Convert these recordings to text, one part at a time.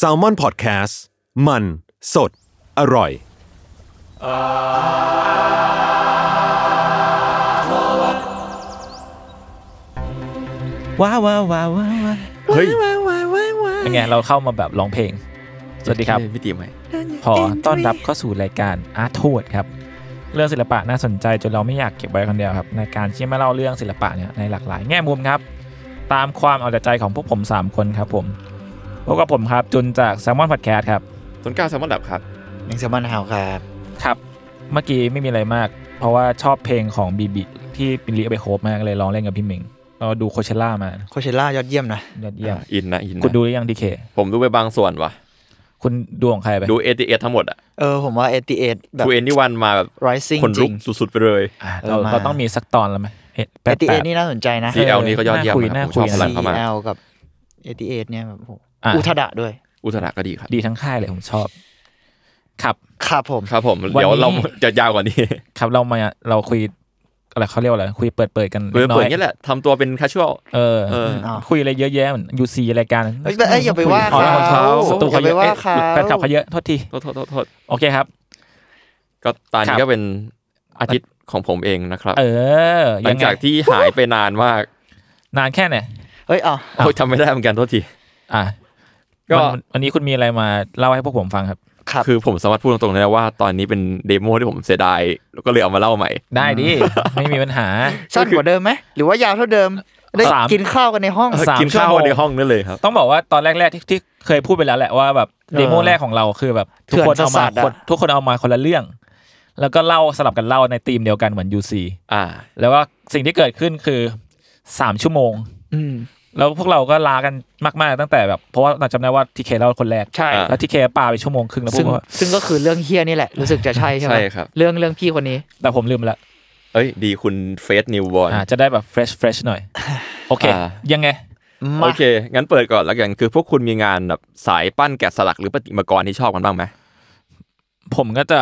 s a l m o n PODCAST มัน สด อร่อย ว้าวว้าวว้าวว้าวว้าวเฮ้ยเป็นไงเราเข้ามาแบบร้องเพลง สวัสดีครับพี่ตีไหมขอต้อนรับเข้าสู่รายการอาร์ทโทษครับ เรื่องศิลปะน่าสนใจจนเราไม่อยากเก็บไว้คนเดียวครับในการที่มาเล่าเรื่องศิลปะเนี่ยในหลากหลายแง่มุมครับ ตามความเอาแต่ใจของพวกผม 3 คนครับผม พบกับผมครับ จุนจากแซมมอนพอดแคสต์ครับต้นกล้าแซมมอนดับครับมิงแซมมอนเฮาครับครับ เมื่อกี้ไม่มีอะไรมาก เพราะว่าชอบเพลงของบีบีที่ปินลีเอาไปโคบมากเลยร้องเล่นกับพี่เมงเราดูโคเชล่ามาโคเชล่ายอดเยี่ยมนะยอดเยี่ยมอินนะอินนะคุณดูหรือยังดีเคผมดูไปบางส่วนว่ะคุณดูของใครไปดูเอทีเอทั้งหมดอะเออผมว่าเอทีเอแบบทูเอ็นที่วันมาแบบ rising คนจลุริกงสุดๆไปเลยอะเออเรามาเราต้องมีสักตอนแล้วไหมเอ๊ะแปเอดทีแปเอดนี่น่าสนใจนะ CL นี่ก็ยอดเยี่ยมน่าคุยนะครับผมชอบพลังซีเขามากเอลกับเอทีเอเนี่ยแบบโอ้โหอะอุทดะด้วย อุตสาหก็ดีครับ ดีทั้งค่ายเลยผมชอบ ครับ ครับผม ครับผมวันนี้เดี๋ยวเราจะยาวกว่านี้ ครับเรามาเราคุยอะไรเขาเรียกว่าอะไรคุยเปิดเปิดๆกันเปิดน้เปิอดยอย่างนี้แหละทำตัวเป็นคาช u a ลเออเอออ้าวคุยอะไรเยอะแยะเหมือนยูซีรายการเอ้ยแต่เอ้ยอย่าไปว่าอ๋อเขาศัตรูอเขาย่าเยไปอะว่าเอ๊ะเขาแฟนคลับเขาเยอะโทษทีโทษโทษโทษโทษโอเคครับ ก็ตอนครันี้บก็เป็นอาทิตย์ของผมเองนะครับ เออหลัยังงไงจากที่หายไปนานมาก นานแค่ไหนเฮ้ยอ๋อโอ้ยจำไม่ได้เหมือนกันโทษที อะ ก็วันวันนี้คุณมีอะไรมาเล่าให้พวกผมฟังครับครับคือผมสามารถพูดตรงๆได้นะว่าตอนนี้เป็นเดโมที่ผมเสียดายแล้วก็เลยเอามาเล่าใหม่ ได้ดิ ไม่มีปัญหาสั้นกว่าเดิมไหมหรือว่ายาวเท่าเดิมได้สามกินข้าวกันในห้องสามกินข้าวชั่วโมงในห้องนั่นเลยครับ ต้องบอกว่าตอนแรกๆที่ที่เคยพูดไปแล้วแหละว่าแบบเดโมแรกของเราคือแบบทุกคนเอามาคนทุกคนเอามาคนละเรื่อง แล้วก็เล่าสลับกันเล่าในธีมเดียวกันเหมือน UC อ่า แล้วก็สิ่งที่เกิดขึ้นคือสามชั่วโมงอืม แล้วพวกเราก็ลากันมากๆตั้งแต่แบบเพราะว่าเราจำได้ว่าทีเคเล่าคนแรกใช่อะแล้วทีเคปาไปชั่วโมงครึ่งแล้วพซึ่วงกก็ซึ่งก็คือเรื่องเฮี้ยนี่แหละ รู้สึกจะใช่ใช่ไหมใช่ครับ เรื่องเรื่องพี่คนนี้ แต่ผมลืมไปละเอ้ย ดีคุณเฟสนิวบอล อ่าจะได้แบบ fresh fresh หน่อย โอเค อ่า ยังไง มา โอเค งั้นเปิดก่อนแล้วกันคือพวกคุณมีงานแบบสายปั้นแกะสลักหรือประติมากรที่ชอบกันบ้างไหมผมก็จะ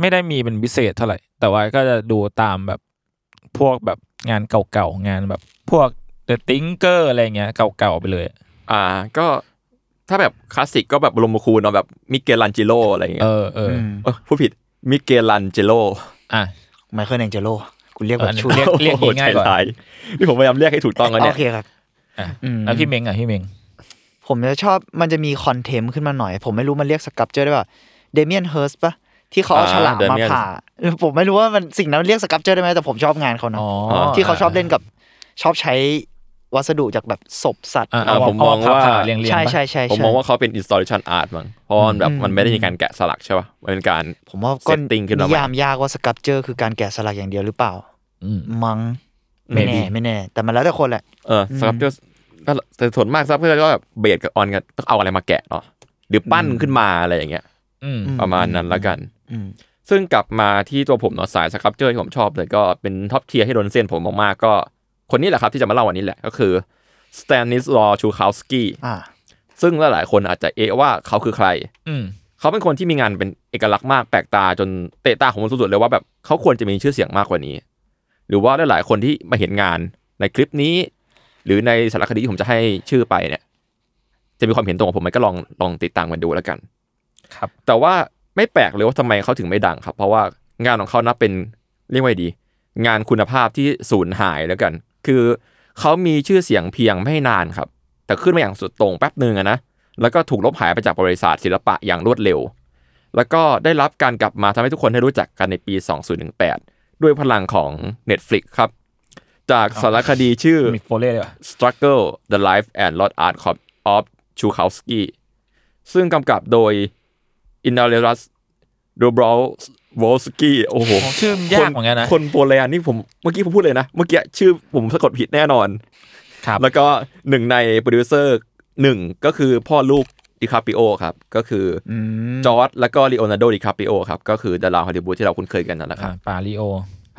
ไม่ได้มีเป็นพิเศษเท่าไหร่ แต่ว่าก็จะดูตามแบบพวกแบบงานเก่าๆ งานแบบพวก The Thinker อะไรเงี้ยเก่าๆไปเลย อ่า ก็ถ้าแบบคลาสสิกก็แบบบรมครูลเนาะแบบมิเกลันจิโลอะไรอย่างเงี้เอยอเออมเออพูดผิดมิเกลันเจโลอะไมเคิลแองเจโลกูเรียกแบอับนนี้ชุดเรียกเรียกง่ายๆก่อนใจร้นี่ผมพยายามเรียกให้ถูกต้องกันเนี่โอยเคครับอะอืมแล้วพี่เมงอะพี่เมงผมจะชอบมันจะมีคอนเทมต์ขึ้นมาหน่อย ผมไม่รู้มันเรียกสกับเจอร์ได้ป่ะเดเมียนเฮิร์สปะที่เขาเอาอ่าฉลามมา Damien ผ่าเออผมไม่รู้ว่ามันสิ่งนั้นเรียกสกับเจอร์ได้ไหมแต่ผมชอบงานเขานะอ๋อที่เขาชอบเล่นกับชอบใช้ วัสดุจากแบบศพสัตว์อะอ่าเาผมมองว่าผ่ๆเรียงๆใช่ปะใช่ใช่ผมใช่มองว่าเขาเป็น installation art มั้งเพราะมันแบบอืมมันไม่ได้มีการแกะสลักใช่ป่ะมันเป็นการผมว่าก็ setting ขึ้นมานิยามยากว่า sculpture คือการแกะสลักอย่างเดียวหรือเปล่าอืมมังไม่แน่ Maybe ไม่แน่ แต่มันแล้วแต่คนแหละเออ sculpture ก็แต่ส่วนมาก sculpture ก็แบบ based on กันต้องเอาอะไรมาแกะเนาะหรือปั้นขึ้นมาอะไรอย่างเงี้ยอืมอืประมาณนั้นแล้วกันอืมซึ่งกลับมาที่ตัวผมเนาะสาย sculpture ที่ผมชอบเลยก็เป็น top tier ให้โดนเส้นผมมากๆก็ คนนี้แหละครับที่จะมาเล่าวันนี้แหละก็คือสแตนนิสลอชูคาวสกี้อ่าซึ่งหลายๆคนอาจจะเอะว่าเขาคือใคร อืมเขาเป็นคนที่มีงานเป็นเอกลักษณ์มากแปลกตาจนเตะตาของผมสุดๆเลยว่าแบบเขาควรจะมีชื่อเสียงมากกว่านี้ หรือว่าหลายๆคนที่มาเห็นงานในคลิปนี้ หรือในสารคดีที่ผมจะให้ชื่อไปเนี่ย จะมีความเห็นตรงกับผมไหมก็ลองลองติดตามกันดูแล้วกัน ครับ แต่ว่าไม่แปลกเลยว่าทำไมเขาถึงไม่ดังครับ เพราะว่างานของเขานับเป็นเรียกว่าไงดี งานคุณภาพที่สูญหายแล้วกัน คือเขามีชื่อเสียงเพียงไม่นานครับ แต่ขึ้นมาอย่างสุดโต่งแป๊บหนึ่งอะนะแล้วก็ถูกลบหายไปจากบริษัทศิลปะอย่างรวดเร็ว แล้วก็ได้รับการกลับมาทำให้ทุกคนได้รู้จักกันในปี 2018 ด้วยพลังของ Netflix ครับ จากสารคดีชื่อมีโฟเล่เลยว่ะ Struggle the Life and Lost Art of Chukowski ซึ่งกำกับโดยอินาเลรัส โดบรอลวอลสกี้โอ้โหของชื่อยากเหมือนกันนะ คนโปแลนด์นี่ผมเมื่อกี้ผมพูดเลยนะ เมื่อกี้ชื่อผมสะกดผิดแน่นอน ครับ แล้วก็หนึ่งในโปรดิวเซอร์หนึ่งก็คือพ่อลูกดิคาปิโอครับ ก็คือออืมจอร์จแล้วก็ลีโอนาร์โดดิคาปิโอครับ ก็คือดาราฮอลลีวูดที่เราคุ้นเคยกันนั่นแหละคอ่ารับปาริโอ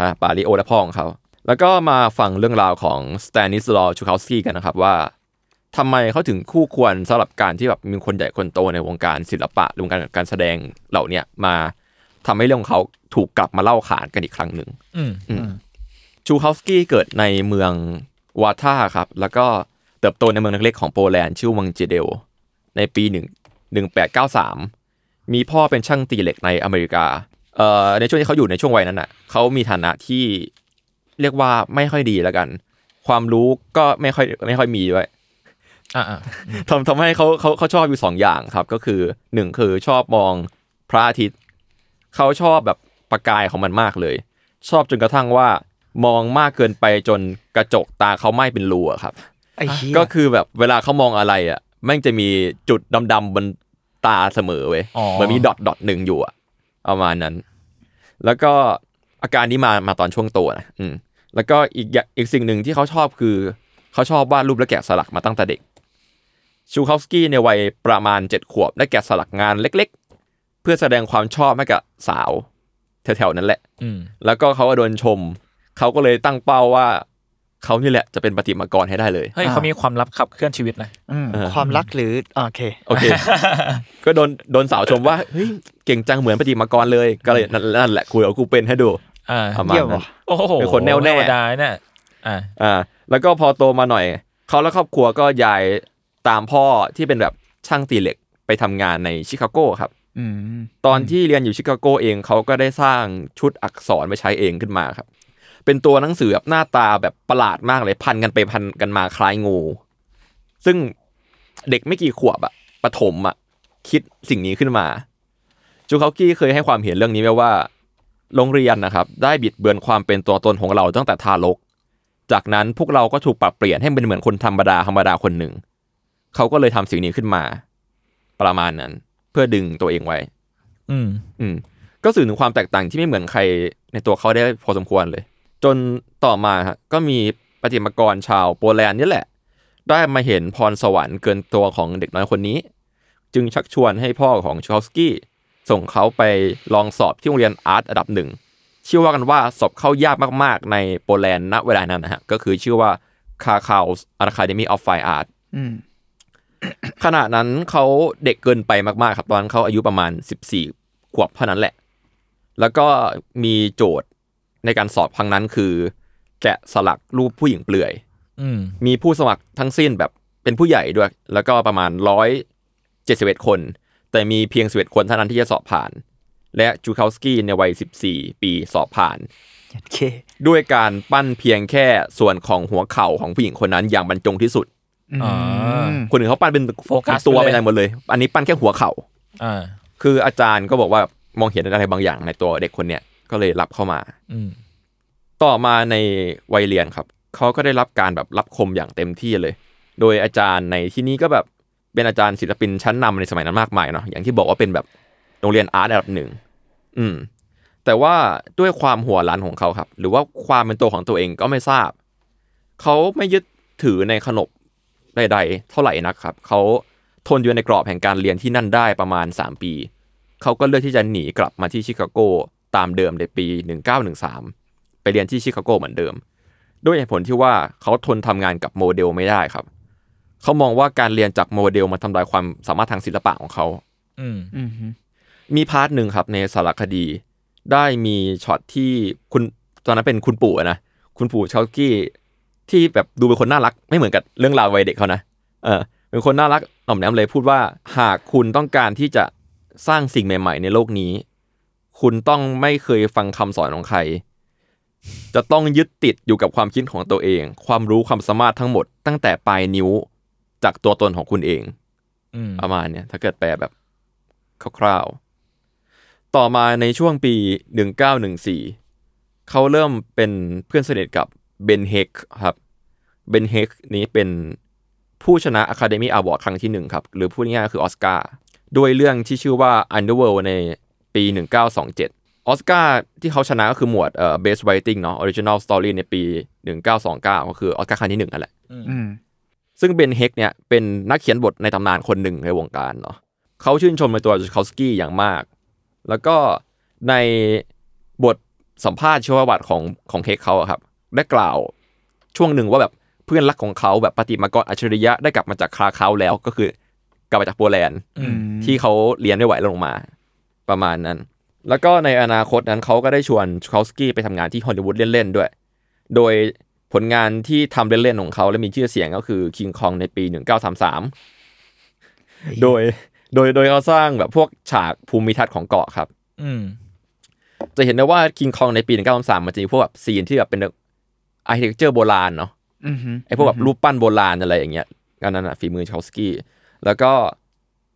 ฮะปาริโอและพ่อของเขา แล้วก็มาฟังเรื่องราวของสแตนิสลอชูคาสกี้กันนะครับว่า ทำไมเขาถึงคู่ควรสำหรับการที่แบบมีคนใหญ่คนโตในวงการศิลปะวงการการแสดงเหล่าเนี้ยมาทำให้เรื่องของเขาถูกกลับมาเล่าขานกันอีกครั้งหนึ่งอืมชูคาสกี้เกิดในเมืองวาท่าครับ แล้วก็เติบโตในเมืองเล็กๆของโปแลนด์ชื่อเมืองเจเดล ในปีหนึ่งหนึ่งแปดเก้าสามมีพ่อเป็นช่างตีเหล็กในอเมริกาเอ่อในช่วงที่เขาอยู่ในช่วงวัยนั้นน่ะเขามีฐานะที่เรียกว่าไม่ค่อยดีแล้วกัน ความรู้ก็ไม่ค่อยไม่ค่อยมีด้วยอ่าอ่า ทำทำให้เขาเขาเขาชอบอยู่สองอย่างครับ ก็คือหนึ่งคือชอบมองพระอาทิตย์เขาชอบแบบประกายของมันมากเลย ชอบจนกระทั่งว่ามองมากเกินไปจนกระจกตาเขาไหม้เป็นรูอะครับไอ้เหี้ยก็คือแบบเวลาเขามองอะไรอะแม่งจะมีจุดดำๆบนตาเสมอเว้ยอ๋อเหมือนมีดอทดอทหนึ่งอยู่อะประมาณนั้น แล้วก็อาการนี้มามาตอนช่วงโตนะอืมแล้วก็อีกอย่างอีกสิ่งหนึ่งที่เขาชอบคือ เขาชอบวาดรูปและแกะสลักมาตั้งแต่เด็ก ชูคาสกี้ในวัยประมาณเจ็ดขวบได้แกะสลักงานเล็กๆ เพื่อแสดงความชอบให้กับสาวแถวๆนั้นแหละอืมแล้วก็เขาก็โดนชม เขาก็เลยตั้งเป้าว่าเขานี่แหละจะเป็นประติมากรให้ได้เลยเฮ้ยเขามีความลับขับเคลื่อนชีวิตนะอืมเออความรักหรืออ่าโอเคโอเค ก็โดนโดนสาวชมว่าเฮ้ยเก่งจังเหมือนประติมากรเลย ก็เลยนั่นนั่นแหละกูเอากูเป็นให้ดูอ่าประมาณเยี่ยมนั้นว่ะโอ้โหเป็นคนแน่วแน่ธรรมดาเนี่ยอ่าอ่าแล้วก็พอโตมาหน่อยเขาและครอบครัวก็ย้าย ตามพ่อที่เป็นแบบช่างตีเหล็กไปทำงานในชิคาโกครับอืมตอนที่เรียนอยู่ชิคาโกเองเขาก็ได้สร้างชุดอักษรไปใช้เองขึ้นมาครับ เป็นตัวหนังสือแบบหน้าตาแบบประหลาดมากเลยพันกันไปพันกันมาคล้ายงู ซึ่งเด็กไม่กี่ขวบอะปฐมอะคิดสิ่งนี้ขึ้นมา จูคากี้เคยให้ความเห็นเรื่องนี้ไว้ว่า โรงเรียนนะครับ ได้บิดเบือนความเป็นตัวตนของเราตั้งแต่ทารก จากนั้นพวกเราก็ถูกปรับเปลี่ยนให้เป็นเหมือนคนธรรมดาธรรมดาคนหนึ่ง เขาก็เลยทำสิ่งนี้ขึ้นมา ประมาณนั้น เพื่อดึงตัวเองไว้ อืม อืม ก็สื่อถึงความแตกต่างที่ไม่เหมือนใครในตัวเขาได้พอสมควรเลย จนต่อมาฮะก็มีปฏิมากรชาวโปแลนด์นี่แหละ ได้มาเห็นพรสวรรค์เกินตัวของเด็กน้อยคนนี้ จึงชักชวนให้พ่อของชอลสกี้ส่งเขาไปลองสอบที่โรงเรียนอาร์ตระดับหนึ่งชื่อว่ากันว่าสอบเข้ายากมากๆ ในโปแลนด์ณเวลานั้นนะฮะ ก็คือชื่อว่า c a r c a u s Academy of Fine Art อืม ขณะนั้นเขาเด็กเกินไปมากๆ ครับ ตอนนั้นเขาอายุประมาณ 14 ขวบเท่านั้นแหละ แล้วก็มีโจทย์ในการสอบครั้งนั้นคือ แกะสลักรูปผู้หญิงเปลือยอืมมีผู้สมัครทั้งสิ้นแบบเป็นผู้ใหญ่ด้วย แล้วก็ประมาณร้อยเจ็ดสิบเอ็ดคน แต่มีเพียงสิบเอ็ดคนเท่านั้นที่จะสอบผ่าน และจูคาสกี้ในวัยสิบสี่ปีสอบผ่านโอเคด้วยการปั้นเพียงแค่ส่วนของหัวเข่าของผู้หญิงคนนั้นอย่างบรรจงที่สุดอ่า คนอื่นเขาปั้นเป็นโฟกัสเป็นตัวไปไปเลยไหนหมดเลย อันนี้ปั้นแค่หัวเข่าอ่าคืออาจารย์ก็บอกว่ามองเห็นอะไรบางอย่างในตัวเด็กคนเนี้ยก็เลยรับเข้ามาอืมต่อมาในวัยเรียนครับเขาก็ได้รับการแบบรับคมอย่างเต็มที่เลย โดยอาจารย์ในที่นี้ก็แบบเป็นอาจารย์ศิลปินชั้นนำในสมัยนั้นมากมายเนาะอย่างที่บอกว่าเป็นแบบโรงเรียนอาร์ตระดับหนึ่งอืม แต่ว่าด้วยความหัวล้านของเขาครับ หรือว่าความเป็นตัวของตัวเองก็ไม่ทราบ เขาไม่ยึดถือในขนบ ใดๆ เท่าไหร่นักครับเขาทนอยู่ในกรอบแห่งการเรียนที่นั่นได้ประมาณ 3 ปีเขาก็เลือกที่จะหนีกลับมาที่ชิคาโกตามเดิมในปี 1913 ไปเรียนที่ชิคาโกเหมือนเดิม ด้วยเหตุผลที่ว่าเขาทนทำงานกับโมเดลไม่ได้ครับเขามองว่าการเรียนจากโมเดลมันทำลายความสามารถทางศิลปะของเขาอืมอืมฮึมี part หนึ่งครับในสารคดี ได้มีช็อตที่คุณตอนนั้นเป็นคุณปู่อะนะคุณปู่ชาลกี้ ที่แบบดูเป็นคนน่ารักไม่เหมือนกับเรื่องราววัยเด็กเขานะเออเป็นคนน่ารักหน่อมแนมเลยพูดว่าหากคุณต้องการที่จะสร้างสิ่งใหม่ ๆ ในโลกนี้ คุณต้องไม่เคยฟังคำสอนของใคร จะต้องยึดติดอยู่กับความคิดของตัวเอง ความรู้ความสามารถทั้งหมด ตั้งแต่ปลายนิ้วจากตัวตนของคุณเองอืมประมาณเนี่ยถ้าเกิดแปลแบบคร่าวๆต่อมาในช่วงปี 1914 เขาเริ่มเป็นเพื่อนสนิทกับ เบนเฮกครับเบนเฮกนี้เป็นผู้ชนะ Academy Award ครั้งที่หนึ่งครับ หรือพูดง่ายๆคือออสการ์ด้วยเรื่องที่ชื่อว่า Underworld ในปี 1927ออสการ์ที่เขาชนะก็คือหมวดเอ่อ Best Writing เนาะ Original Story ในปี 1929 ก็คือออสการ์ครั้งที่หนึ่งนั่นแหละอืมซึ่งเบนเฮกเนี่ยเป็นนักเขียนบทในตำนานคนหนึ่งในวงการเนาะเขาชื่นชมในตัวจูคาวสกี้อย่างมาก แล้วก็ในบทสัมภาษณ์ชีวประวัติของของเฮกเขาอะครับ ได้กล่าว ช่วงหนึ่งว่าแบบเพื่อนรักของเขาแบบปฏิมากรอัจฉริยะได้กลับมาจากคราเคาแล้วก็คือกลับมาจากโปแลนด์อืมที่เขาเรียนได้ไหวลงมา ประมาณนั้น แล้วก็ในอนาคตนั้นเขาก็ได้ชวนชูคาวสกี้ไปทำงานที่ฮอลลีวูดเล่นๆด้วย โดยผลงานที่ทำเล่นๆของเขาและมีชื่อเสียงก็คือคิงคองในปี 1933 โดยโดยโดยเขาสร้างแบบพวกฉากภูมิทัศน์ของเกาะครับ อืมจะเห็นได้ว่าคิงคองในปี 1933มันจะมีพวกแบบ scene ที่แบบเป็น architecture โบราณเนาะอือฮึไอ้พวกแบบรูปปั้นโบราณอะไรอย่างเงี้ยก็นั่นอะฝีมือชาวสกี้แล้วก็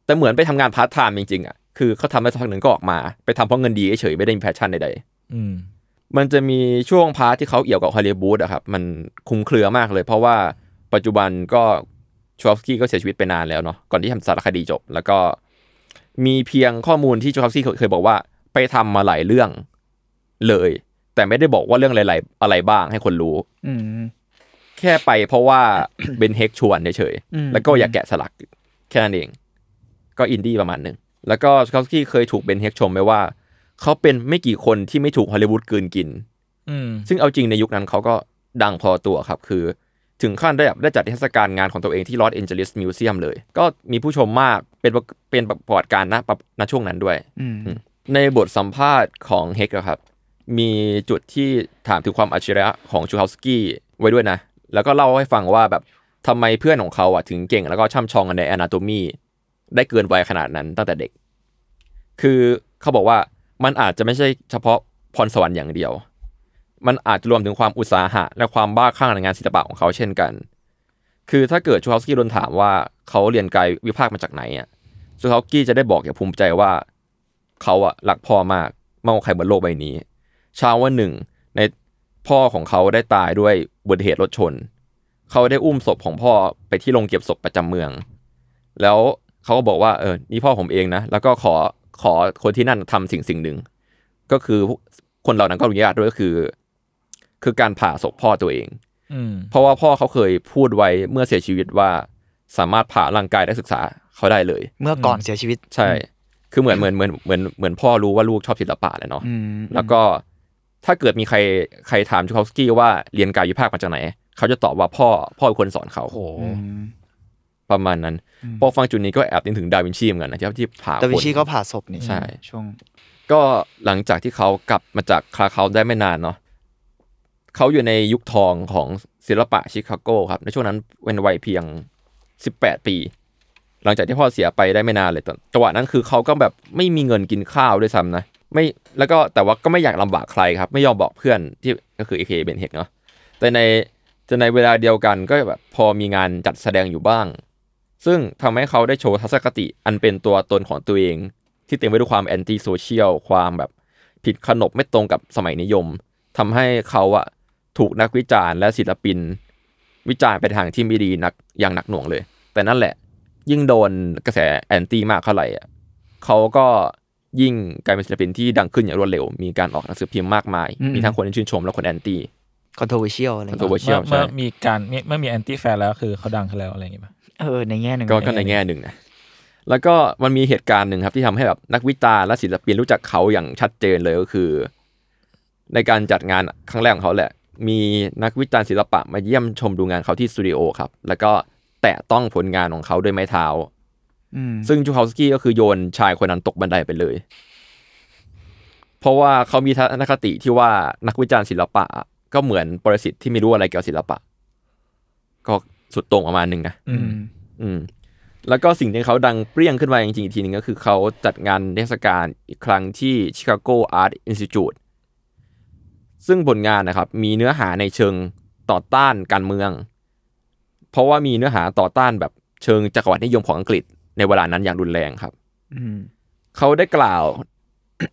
แต่เหมือนไปทำงานพาร์ทไทม์จริงๆอะคือเขาทำได้สักพักหนึ่งก็ออกมา ไปทำเพราะเงินดีเฉยๆไม่ได้มี passion ใดอืมๆมันจะมีช่วง part ที่เขาเอี่ยวกับฮอลลีวูดอะครับ มันคลุมเครือมากเลย เพราะว่าปัจจุบันก็ชวอฟสกี้ก็เสียชีวิตไปนานแล้วเนาะก่อนที่ทำสารคดีจบ แล้วก็มีเพียงข้อมูลที่ชวอฟสกี้เคยบอกว่า ไปทำมาหลายเรื่องเลย แต่ไม่ได้บอกว่าเรื่องอะไรๆอะไรบ้างให้คนรู้อืมแค่ไปเพราะว่าเบนเฮกชวนเฉยอืมๆแล้วก็อยากแกะสลักแค่นั้นเอง ก็อินดี้ประมาณหนึ่งแล้วก็สกอฟสกี้เคยถูกเบนเฮกชมไว้ว่า เขาเป็นไม่กี่คนที่ไม่ถูกฮอลลีวูดกลืนกินอืมซึ่งเอาจริงในยุคนั้นเขาก็ดังพอตัวครับ คือ ถึงขั้นได้แบบได้จัดนิทรรศการงานของตัวเองที่ลอสแอนเจลิส museum เลย ก็มีผู้ชมมากเป็นเป็นประวัติการณ์นะณช่วงนั้นด้วยอืมในบทสัมภาษณ์ของเฮกอะครับ มีจุดที่ถามถึงความอัจฉริยะของชูคาวสกี้ไว้ด้วยนะ แล้วก็เล่าให้ฟังว่าแบบทำไมเพื่อนของเขาอะถึงเก่งแล้วก็ช่ำชองกันใน anatomy ได้เกินวัยขนาดนั้นตั้งแต่เด็ก คือเขาบอกว่ามันอาจจะไม่ใช่เฉพาะพรสวรรค์อย่างเดียว มันอาจจะรวมถึงความอุตสาหะ และความบ้าคลั่งในงานศิลปะของเขาเช่นกัน คือถ้าเกิดชูคาวสกี้โดนถามว่าเขาเรียนกายวิภาคมาจากไหนอะชูคาวสกี้จะได้บอกอย่างภูมิใจว่า เขาอะรักพ่อมากมากกว่าใครบนโลกใบนี้ เช้าวันหนึ่ง ในพ่อของเขาได้ตายด้วยอุบัติเหตุรถชน เขาได้อุ้มศพของพ่อไปที่โรงเก็บศพประจำเมือง แล้วเขาก็บอกว่าเออนี่พ่อผมเองนะ แล้วก็ขอขอคนที่นั่นทำสิ่งสิ่งหนึ่ง ก็คือคนเหล่านั้นก็อนุญาตด้วยก็คือ คือการผ่าศพพ่อตัวเองอืมเพราะว่าพ่อเขาเคยพูดไว้เมื่อเสียชีวิตว่าสามารถผ่าร่างกายและศึกษาเขาได้เลย เมื่อก่อนเสียชีวิต ใช่ คือเหมือนเหมือนเหมือนเหมือนเหมือนพ่อรู้ว่าลูกชอบศิลปะเลยเนาะอืมแล้วก็ ถ้าเกิดมีใครใครถามจูคาวสกี้ว่าเรียนกายวิภาคมาจากไหน เขาจะตอบว่าพ่อพ่อเป็นคนสอนเขาโอ้โหอืมประมาณนั้น พอฟังจุดนี้ก็แอบนึกถึงดาวินชีเหมือนกันนะที่ที่ผ่าดาวินชีคนก็ผ่าศพนี่ใช่ช่วง ก็หลังจากที่เขากลับมาจากคลาเขาได้ไม่นานเนาะเขาอยู่ในยุคทองของศิลปะชิคาโกครับ ในช่วงนั้นเป็นวัยเพียง 18 ปี หลังจากที่พ่อเสียไปได้ไม่นานเลยตอนจังหวะนั้นคือเขาก็แบบไม่มีเงินกินข้าวด้วยซ้ำนะ ไม่แล้วก็แต่ว่าก็ไม่อยากลำบากใครครับ ไม่ยอมบอกเพื่อนที่ก็คือ a.k.a.เบนเฮกเนาะแต่ในจะในเวลาเดียวกันก็แบบพอมีงานจัดแสดงอยู่บ้าง ซึ่งทำให้เขาได้โชว์ทัศนคติอันเป็นตัวตนของตัวเอง ที่เต็มไปด้วยความ antisocial ความแบบผิดขนบไม่ตรงกับสมัยนิยมทำให้เขาอะถูกนักวิจารณ์และศิลปิน วิจารณ์ไปทางที่ไม่ดีนักอย่างหนักหน่วงเลย แต่นั่นแหละ ยิ่งโดนกระแส anti มากเท่าไหร่อะเขาก็ ยิ่งกลายเป็นศิลปินที่ดังขึ้นอย่างรวดเร็ว มีการออกหนังสือพิมพ์มากมายอืมมีทั้งคนที่ชื่นชมและคน anti controversial อะไร controversial เงี้ยเมื่อใช่เมื่อมีการเมื่อเมื่อมี anti-fan แล้วคือเขาดังขึ้นแล้วอะไรอย่างเงี้ยป่ะเออในแง่หนึ่งก็ก็ในแง่หนึ่งนะแล้วก็มันมีเหตุการณ์หนึ่งครับที่ทำให้แบบนักวิจารณ์และศิลปินรู้จักเขาอย่างชัดเจนเลยก็คือ ในการจัดงานครั้งแรกของเขาแหละ มีนักวิจารณ์ศิลปะมาเยี่ยมชมดูงานเขาที่สตูดิโอครับ แล้วก็แตะต้องผลงานของเขาด้วยไม้เท้าอืม ซึ่งจูคาวสกี้ก็คือโยนชายคนนั้นตกบันไดไปเลย เพราะว่าเขามีทัศนคติที่ว่านักวิจารณ์ศิลปะ ก็เหมือนปรสิตที่ไม่รู้อะไรเกี่ยวกับศิลปะ ก็สุดโต่งประมาณหนึ่งนะอืมอืม แล้วก็สิ่งที่เขาดังเปรี้ยงขึ้นมาจริงๆอีกทีหนึ่งก็คือเขาจัดงานเทศกาลอีกครั้งที่ชิคาโก Art Institute ซึ่งผลงานนะครับ มีเนื้อหาในเชิงต่อต้านการเมือง เพราะว่ามีเนื้อหาต่อต้านแบบเชิงจักรวรรดินิยมของอังกฤษ ในเวลานั้นอย่างรุนแรงครับอืมเขาได้กล่าว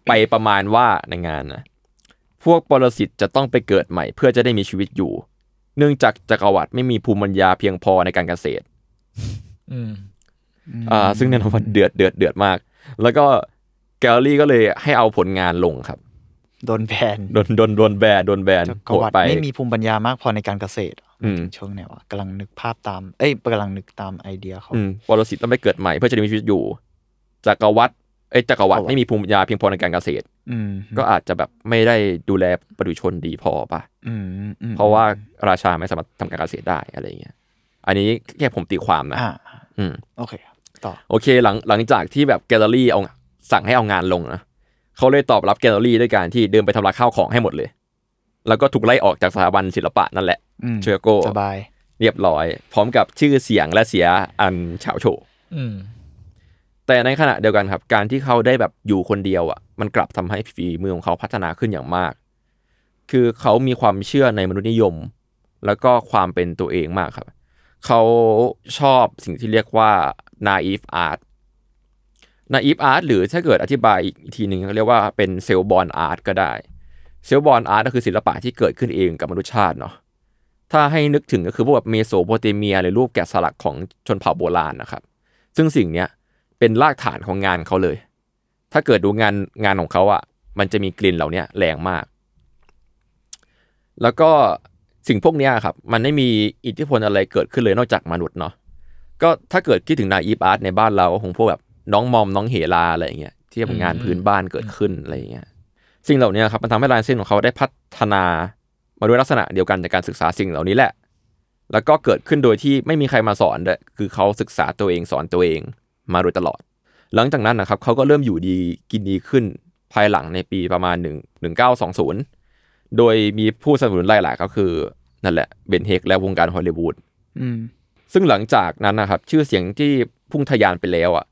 ไปประมาณว่าในงานนะพวกปรสิตจะต้องไปเกิดใหม่ เพื่อจะได้มีชีวิตอยู่ เนื่องจากจักรวรรดิไม่มีภูมิปัญญาเพียงพอในการเกษตรอืมอ่า ซึ่งแน่นอนว่าเดือดเดือดเดือดมาก แล้วก็แกลลี่ก็เลยให้เอาผลงานลงครับโดนแบนโดนโดนโดนแบนโดนแบนจักโหรดวรรดิไปไม่มีภูมิปัญญามากพอในการเกษตรอืม ถึงช่วงไหนวะกำลังนึกภาพตาม เอ้ยกำลังนึกตามไอเดียเขาอืมปรสิตต้องไปเกิดใหม่เพื่อจะได้มีชีวิตอยู่จักรวรรดิเอ้ยจักรวรรดิไม่มีภูมิปัญญาเพียงพอในการเกษตรอืมก็อาจจะแบบไม่ได้ดูแลประชาชนดีพอปะอืมอืมอืมเพราะว่าราชาไม่สามารถทำการเกษตรได้อะไรอย่างเงี้ย อันนี้แค่ผมตีความนะอ่าอืมโอเคครับต่อโอเคหลังหลังจากที่แบบแกลเลอรี่เอาสั่งให้เอางานลงนะเขาเลยตอบรับแกลเลอรี่ด้วยการที่เดินไปทำลายข้าวของให้หมดเลย แล้วก็ถูกไล่ออกจากสถาบันศิลปะนั่นแหละอืม เชอโก้สบาย เรียบร้อย พร้อมกับชื่อเสียงและเสียอันเฉาโฉอืมแต่ในขณะเดียวกันครับ การที่เขาได้แบบอยู่คนเดียวอะ มันกลับทำให้ฝีมือของเขาพัฒนาขึ้นอย่างมาก คือเขามีความเชื่อในมนุษยนิยม แล้วก็ความเป็นตัวเองมากครับ เขาชอบสิ่งที่เรียกว่า naive art naive art หรือถ้าเกิดอธิบายอีกทีหนึ่งเขาเรียกว่าเป็น self born art ก็ได้ self born art ก็คือศิลปะที่เกิดขึ้นเองกับมนุษยชาติเนาะ ถ้าให้นึกถึงก็คือพวกแบบเมโสโปเตเมียหรือรูปแกะสลักของชนเผ่าโบราณนะครับ ซึ่งสิ่งเนี้ยเป็นรากฐานของงานเขาเลย ถ้าเกิดดูงานงานของเขาอะ มันจะมีกลิ่นเหล่าเนี้ยแรงมาก แล้วก็สิ่งพวกเนี้ยครับ มันไม่มีอิทธิพลอะไรเกิดขึ้นเลยนอกจากมนุษย์เนาะ ก็ถ้าเกิดคิดถึงนาอีฟอาร์ตในบ้านเราก็คงพวกแบบน้องมอมน้องเฮลาอะไรอย่างเงี้ยที่เป็นงานพื้นบ้านเกิดขึ้นอะไรอย่างเงี้ย สิ่งเหล่านี้ครับมันทำให้ลายเส้นของเขาได้พัฒนา มาด้วยลักษณะเดียวกันจากการศึกษาสิ่งเหล่านี้แหละ แล้วก็เกิดขึ้นโดยที่ไม่มีใครมาสอนด้วยคือเขาศึกษาตัวเองสอนตัวเองมาโดยตลอด หลังจากนั้นนะครับเขาก็เริ่มอยู่ดีกินดีขึ้นภายหลังในปีประมาณ 1 1920 โดยมีผู้สนับสนุนหลายๆก็คือนั่นแหละเบนเฮกและวงการฮอลลีวูดอืมซึ่งหลังจากนั้นนะครับ ชื่อเสียงที่พุ่งทะยานไปแล้วอะ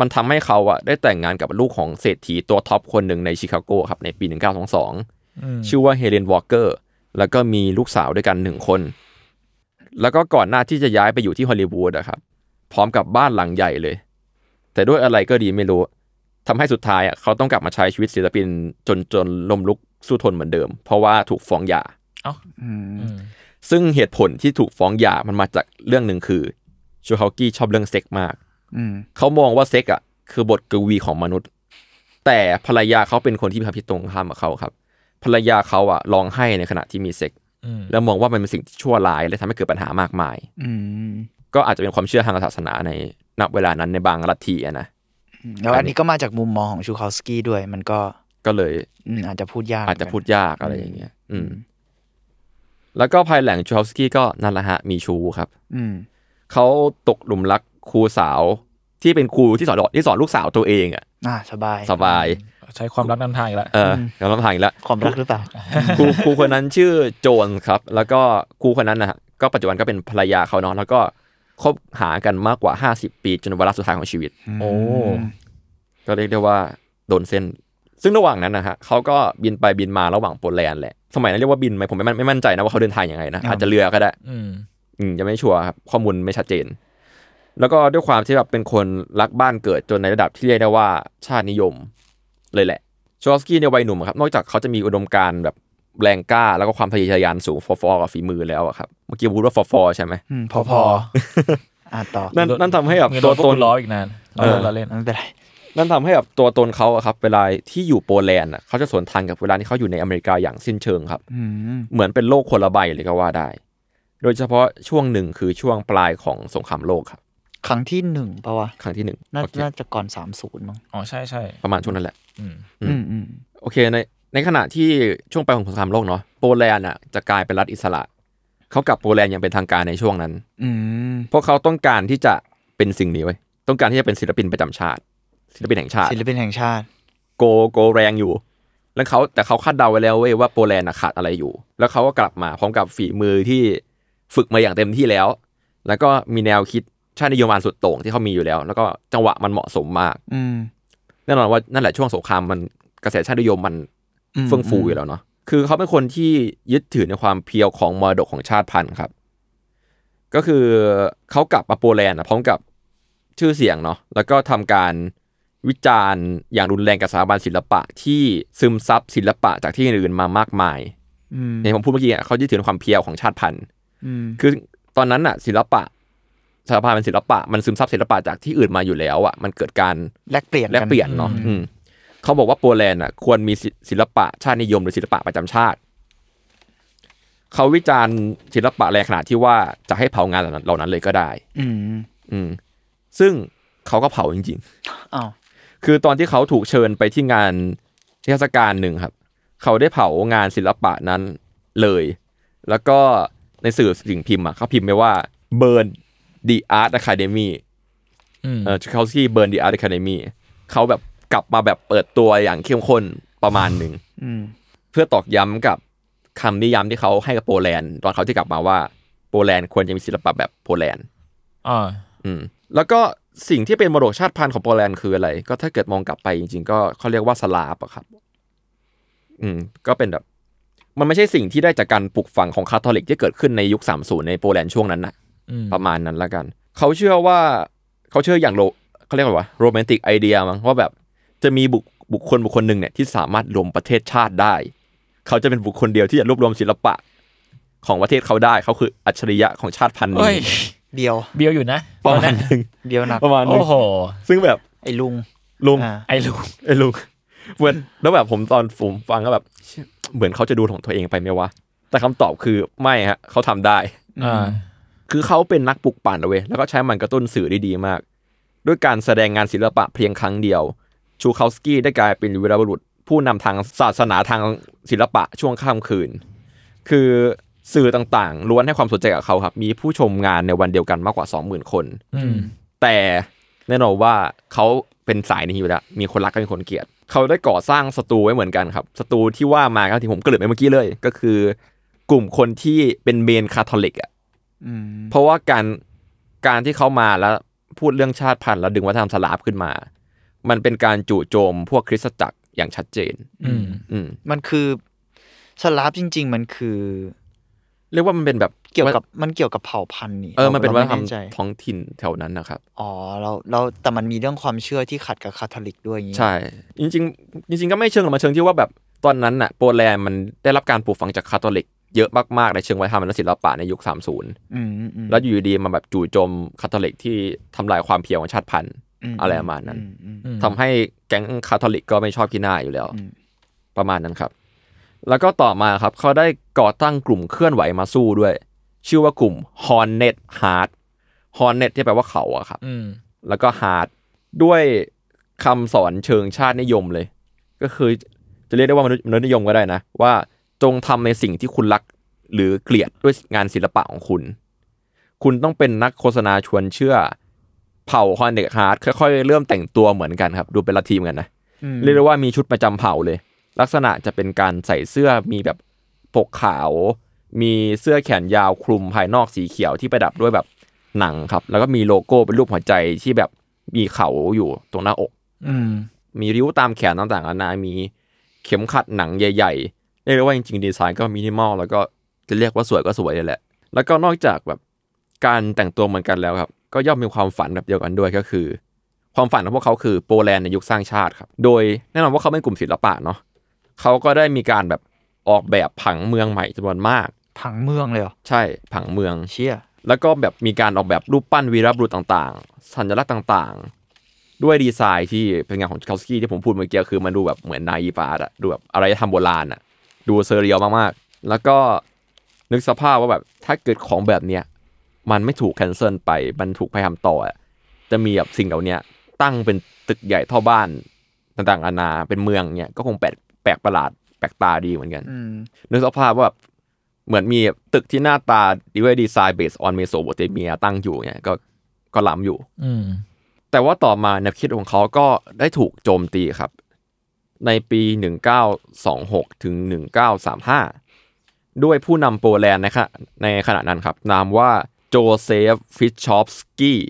มันทำให้เขาอะได้แต่งงานกับลูกของเศรษฐีตัวท็อปคนหนึ่งในชิคาโกครับในปี 1922อืมชื่อว่าเฮเลนวอลเกอร์ แล้วก็มีลูกสาวด้วยกันหนึ่งคน แล้วก็ก่อนหน้าที่จะย้ายไปอยู่ที่ฮอลลีวูดอะครับ พร้อมกับบ้านหลังใหญ่เลย แต่ด้วยอะไรก็ดีไม่รู้ทำให้สุดท้ายอะเขาต้องกลับมาใช้ชีวิตศิลปินจนจนลมลุกสู้ทนเหมือนเดิม เพราะว่าถูกฟ้องหย่าเอ้าอืมอืมซึ่งเหตุผลที่ถูกฟ้องหย่ามันมาจากเรื่องหนึ่งคือชูฮากี้ชอบเรื่องเซ็กมากอืมเขามองว่าเซ็กอะคือบทกวีของมนุษย์ แต่ภรรยาเขาเป็นคนที่มีความคิดตรงข้ามกับเขาครับ ภรรยาเขาอะร้องไห้ในขณะที่มีเซ็กอืมแล้วมองว่ามันเป็นสิ่งที่ชั่วร้ายและทำให้เกิดปัญหามากมายอืมก็อาจจะเป็นความเชื่อทางศาสนาในณเวลานั้นในบางลัทธิอะนะแล้วอันนี้ก็มาจากมุมมองของชูคาวสกี้ด้วย มันก็ก็เลยอืมอาจจะพูดยากอาจจะพูดยากอะไรอย่างเงี้ย อืม แล้วก็ภายหลังชูฮอฟสกี้ก็นั่นแหละฮะ มีชูครับ อืมเขาตกหลุมรักครูสาวที่เป็นครูที่สอนที่สอนลูกสาวตัวเองอะอ่าสบายสบาย ใช้ความรักนำทางอีกแล้วเออแล้วลำพังอีกแล้วความรักหรือเปล่าครูครูคนนั้นชื่อโจนครับ แล้วก็ครูคนนั้นนะฮะก็ปัจจุบันก็เป็นภรรยาเขาเนาะแล้วก็คบหากันมากกว่า 50 ปีจนวาระสุดท้ายของชีวิต โอ้ก็เรียกได้ว่าโดนเส้น ซึ่งระหว่างนั้นนะฮะเขาก็บินไปบินมาระหว่างโปแลนด์แหละ สมัยนั้นเรียกว่าบินไหมผมไม่มั่นไม่มั่นใจนะว่าเขาเดินทางยังไงนะอ่าอาจจะเรือก็ได้อืมอืมยังไม่ชัวร์ครับข้อมูลไม่ชัดเจน แล้วก็ด้วยความที่แบบเป็นคนรักบ้านเกิดจนในระดับที่เรียกได้ว่าชาตินิยม เลยแหละชอสกี้ในวัยหนุ่มอะครับนอกจากเขาจะมีอุดมการณ์แบบแรงกล้าแล้วก็ความทะเยอทะยานสูงฟอฟอกับฝีมือแล้วอะครับเมื่อกี้พูดว่าฟอฟอใช่ไหมอืมพอพออ่าต่อนั่นนั่นทำให้แบบมีตัตัววตตนนล้ออีกนานเออเราเล่นไม่เป็นไรนั่นทำให้แบบตัวตนเขาอะครับเวลาที่อยู่โปแลนด์อะเขาจะสวนทางกับเวลาที่เขาอยู่ในอเมริกาอย่างสิ้นเชิงครับอืมเหมือนเป็นโลกคนละใบเลยก็ว่าได้ โดยเฉพาะช่วงหนึ่งคือช่วงปลายของสงครามโลกครับ ครั้งที่หนึ่งปะวะครั้งที่หนึ่งน่าโอเคน่าจะก่อนสามศูนย์มั้งอ๋อใช่ใช่ประมาณช่วงนั้นแหละ อืมอืมอืมอืมโอเคในในขณะที่ช่วงปลายของสงครามโลกเนาะโปแลนด์อะจะกลายเป็นรัฐอิสระ เขากลับโปแลนด์อย่างเป็นทางการในช่วงนั้น อืมเพราะเขาต้องการที่จะเป็นสิ่งนี้ไว้ยต้องการที่จะเป็นศิลปินประจำชาติ ศิลปินแห่งชาติศิลปินแห่งชาติ โกโกแรงอยู่ แล้วเขาแต่เขาคาดเดาไว้แล้วเว้ยว่าโปแลนด์น่ะขาดอะไรอยู่ แล้วเขาก็กลับมาพร้อมกับฝีมือที่ฝึกมาอย่างเต็มที่แล้ว แล้วก็มีแนวคิด ชาตินิยมอันสุดโต่งที่เขามีอยู่แล้ว แล้วก็จังหวะมันเหมาะสมมาก อืมแน่นอนว่านั่นแหละช่วงสงครามมันกระแสชาตินิยมมันอืมเฟื่องฟูอยู่แล้วเนาะคือเขาเป็นคนที่ยึดถือในความเพียวของมรดกของชาติพันธุ์ครับ ก็คือเขากลับมาโปแลนด์อะพร้อมกับชื่อเสียงเนาะแล้วก็ทำการวิจารณ์อย่างรุนแรงกับสถาบันศิลปะที่ซึมซับศิลปะจากที่อื่นมามากมายอืมอย่างที่ผมพูดเมื่อกี้อะเขายึดถือในความเพียวของชาติพันธุ์อืมคือตอนนั้นอะศิลปะ สถาบันศิลปะมันซึมซับศิลปะจากที่อื่นมาอยู่แล้วอะมันเกิดการแลกเปลี่ยนแลกเปลี่ยนเนาะอืมเขาบอกว่าโปแลนด์อะควรมีศิศิลปะชาตินิยมหรือศิลปะประจำชาติเขาวิจารณ์ศิลปะแรงขนาดที่ว่าจะให้เผางานเหล่านั้นเหล่านั้นเลยก็ได้ อืมอืมซึ่งเขาก็เผาจริงอ้าวๆคือตอนที่เขาถูกเชิญไปที่งานเทศกาลหนึ่งครับ เขาได้เผางานศิลปะนั้นเลย แล้วก็ในสื่อสิ่งพิมพ์อะเขาพิมพ์ไปว่า burn the art academy อืมเออเขาที่ burn the art academy เขาแบบกลับมาแบบเปิดตัวอย่างเข้มข้นประมาณหนึ่งอืมเพื่อตอกย้ำกับคำนิยามที่เขาให้กับโปแลนด์ตอนเขาที่กลับมาว่าโปแลนด์ควรจะมีศิลปะแบบโปแลนด์อ่าอืมแล้วก็สิ่งที่เป็นมรดกชาติพันธุ์ของโปแลนด์คืออะไร ก็ถ้าเกิดมองกลับไปจริง ๆ ก็เขาเรียกว่าสลาฟอะครับ อืม ก็เป็นแบบ มันไม่ใช่สิ่งที่ได้จากการปลูกฝังของคาทอลิกที่เกิดขึ้นในยุค30ในโปแลนด์ช่วงนั้นนะอืม ประมาณนั้นละกัน เขาเชื่อว่าเขาเชื่ออย่างโรเขาเรียกว่าอะไรวะ romantic idea มั้งว่าแบบจะมีบุคบุคคลบุคคลหนึ่งเนี่ยที่สามารถรวมประเทศชาติได้ เขาจะเป็นบุคคลเดียวที่จะรวบรวมศิลปะของประเทศเขาได้ เขาคืออัจฉริยะของชาติพันธุ์เฮ้นี้ยเดียวเบียวอยู่นะประมาณหนึงเดียวหนักประมาณหนึโอ้งโหซึ่งแบบไอ้ลุงลุงอ่าไอ้ลูกไอ้ลุงเหมือนแล้วแบบผมตอนผมฟังก็แบบเชี่ยเหมือนเขาจะดูของตัวเองไปไหมวะแต่คำตอบคือไม่ฮะเขาทำได้อ่า คือเขาเป็นนักปลุกปั่นเอาเว้ยแล้วก็ใช้มันกระตุ้นสื่อได้ดีมาก ด้วยการแสดงงานศิลปะเพียงครั้งเดียว ชูคาวสกี้ได้กลายเป็นวีรบุรุษ ผู้นำทางศาสนาทางศิลปะช่วงค่ำคืน คือสื่อต่างๆล้วนให้ความสนใจกับเขาครับ มีผู้ชมงานในวันเดียวกันมากกว่า 20,000 คนอืมแต่แน่นอนว่าเขาเป็นสายนี้อยู่แล้ว มีคนรักก็มีคนเกลียด เขาได้ก่อสร้างศัตรูไว้เหมือนกันครับศัตรูที่ว่ามาครับที่ผมเกริดไปเมื่อกี้เลย ก็คือกลุ่มคนที่เป็นเมนคาทอลิกอะอืม เพราะว่าการการที่เขามาแล้วพูดเรื่องชาติพันธุ์แล้วดึงวัฒนธรรมสลาฟขึ้นมา มันเป็นการจู่โจมพวกคริสตจักรอย่างชัดเจน อืมอืมมันคือสลาฟจริง ๆ มันคือ เรียกว่ามันเป็นแบบเกี่ยวกับมันเกี่ยวกับเผ่าพันธุ์นี่เออมันเป็นวัฒนธรรมไแใจท้องถิ่นแถวนั้นนะครับ อ๋อเราเราแต่มันมีเรื่องความเชื่อที่ขัดกับคาทอลิกด้วยอย่างงี้ใช่ จริง ๆ จริง ๆ ก็ไม่เชิงหรอกมันเชิงที่ว่าแบบตอนนั้นน่ะโปแลนด์มันได้รับการปลูกฝังจากคาทอลิก เยอะมากๆ ในเชิงวัฒนธรรมและศิลปะในยุค 30อืมอืมแล้วอยู่ดีๆมาแบบจู่โจมคาทอลิกที่ทำลายความเพียรของชาติพันธุ์มอะไรประมาณนั้นอือืมอืมทำให้แก๊งคาทอลิกก็ไม่ชอบกินหน้าอยู่แล้วอืมประมาณนั้นครับ แล้วก็ต่อมาครับเขาได้ก่อตั้งกลุ่มเคลื่อนไหวมาสู้ด้วย ชื่อว่ากลุ่ม Hornet Heart Hornet ที่แปลว่าเขาอะครับอืมแล้วก็ Heart ด้วยคำสอนเชิงชาตินิยมเลย ก็คือจะเรียกได้ว่ามนุษย์มนุษยนิยมก็ได้นะ ว่า จงทำในสิ่งที่คุณรักหรือเกลียดด้วยงานศิลปะของคุณ คุณต้องเป็นนักโฆษณาชวนเชื่อ เผ่า Hornet Heart ค่อยๆ เริ่มแต่งตัวเหมือนกันครับ ดูเป็นละทีมกันนะอืมเรียกได้ว่ามีชุดประจำเผ่าเลย ลักษณะจะเป็นการใส่เสื้อมีแบบปกขาว มีเสื้อแขนยาวคลุมภายนอกสีเขียวที่ประดับด้วยแบบหนังครับ แล้วก็มีโลโก้เป็นรูปหัวใจที่แบบมีเขาอยู่ตรงหน้าอก อืมมีริ้วตามแขนต่างๆนานามีเข็มขัดหนังใหญ่ ๆ เรียกได้ว่าจริงๆดีไซน์ก็มินิมอลแล้วก็จะเรียกว่าสวยก็สวยเลยแหละ แล้วก็นอกจากแบบการแต่งตัวเหมือนกันแล้วครับ ก็ย่อมมีความฝันแบบเดียวกันด้วยก็คือ ความฝันของพวกเขาคือโปแลนด์ในยุคสร้างชาติครับ โดยแน่นอนว่าเขาเป็นกลุ่มศิลปะเนาะเขาก็ได้มีการแบบออกแบบผังเมืองใหม่จำนวนมาก ผังเมืองเลยเหรออ ใช่ผังเมือง เชี่ย แล้วก็แบบมีการออกแบบรูปปั้นวีรบุรุษต่างๆ สัญลักษณ์ต่างๆ ด้วยดีไซน์ที่เป็นงานของคาสกี้ที่ผมพูดเมื่อกี้คือมันดูแบบเหมือนนายฟาร์ดอะดูแบบอะไรทำโบราณอะ ดู surreal มากๆ แล้วก็นึกสภาพว่าแบบถ้าเกิดของแบบเนี้ยมันไม่ถูก cancel ไป มันถูกพยายามต่ออะจะมีแบบสิ่งเหล่าเนี้ยตั้งเป็นตึกใหญ่เท่าบ้านต่างๆนานาเป็นเมืองเนี่ยก็คงแปลกแปลกประหลาดแปลกตาดีเหมือนกันอืมนึกสภาพว่าแบบเหมือนมีตึกที่หน้าตาดีเว design based on เมโสโปเตเมียตั้งอยู่เนี่ยก็ก็ล้ำอยู่ อืมแต่ว่าต่อมาแนวคิดของเขาก็ได้ถูกโจมตีครับ ในปี 1926 ถึง 1935 ด้วยผู้นำโปแลนด์นะครับในขณะนั้นครับ นามว่าโจเซฟฟิชชอฟสกี้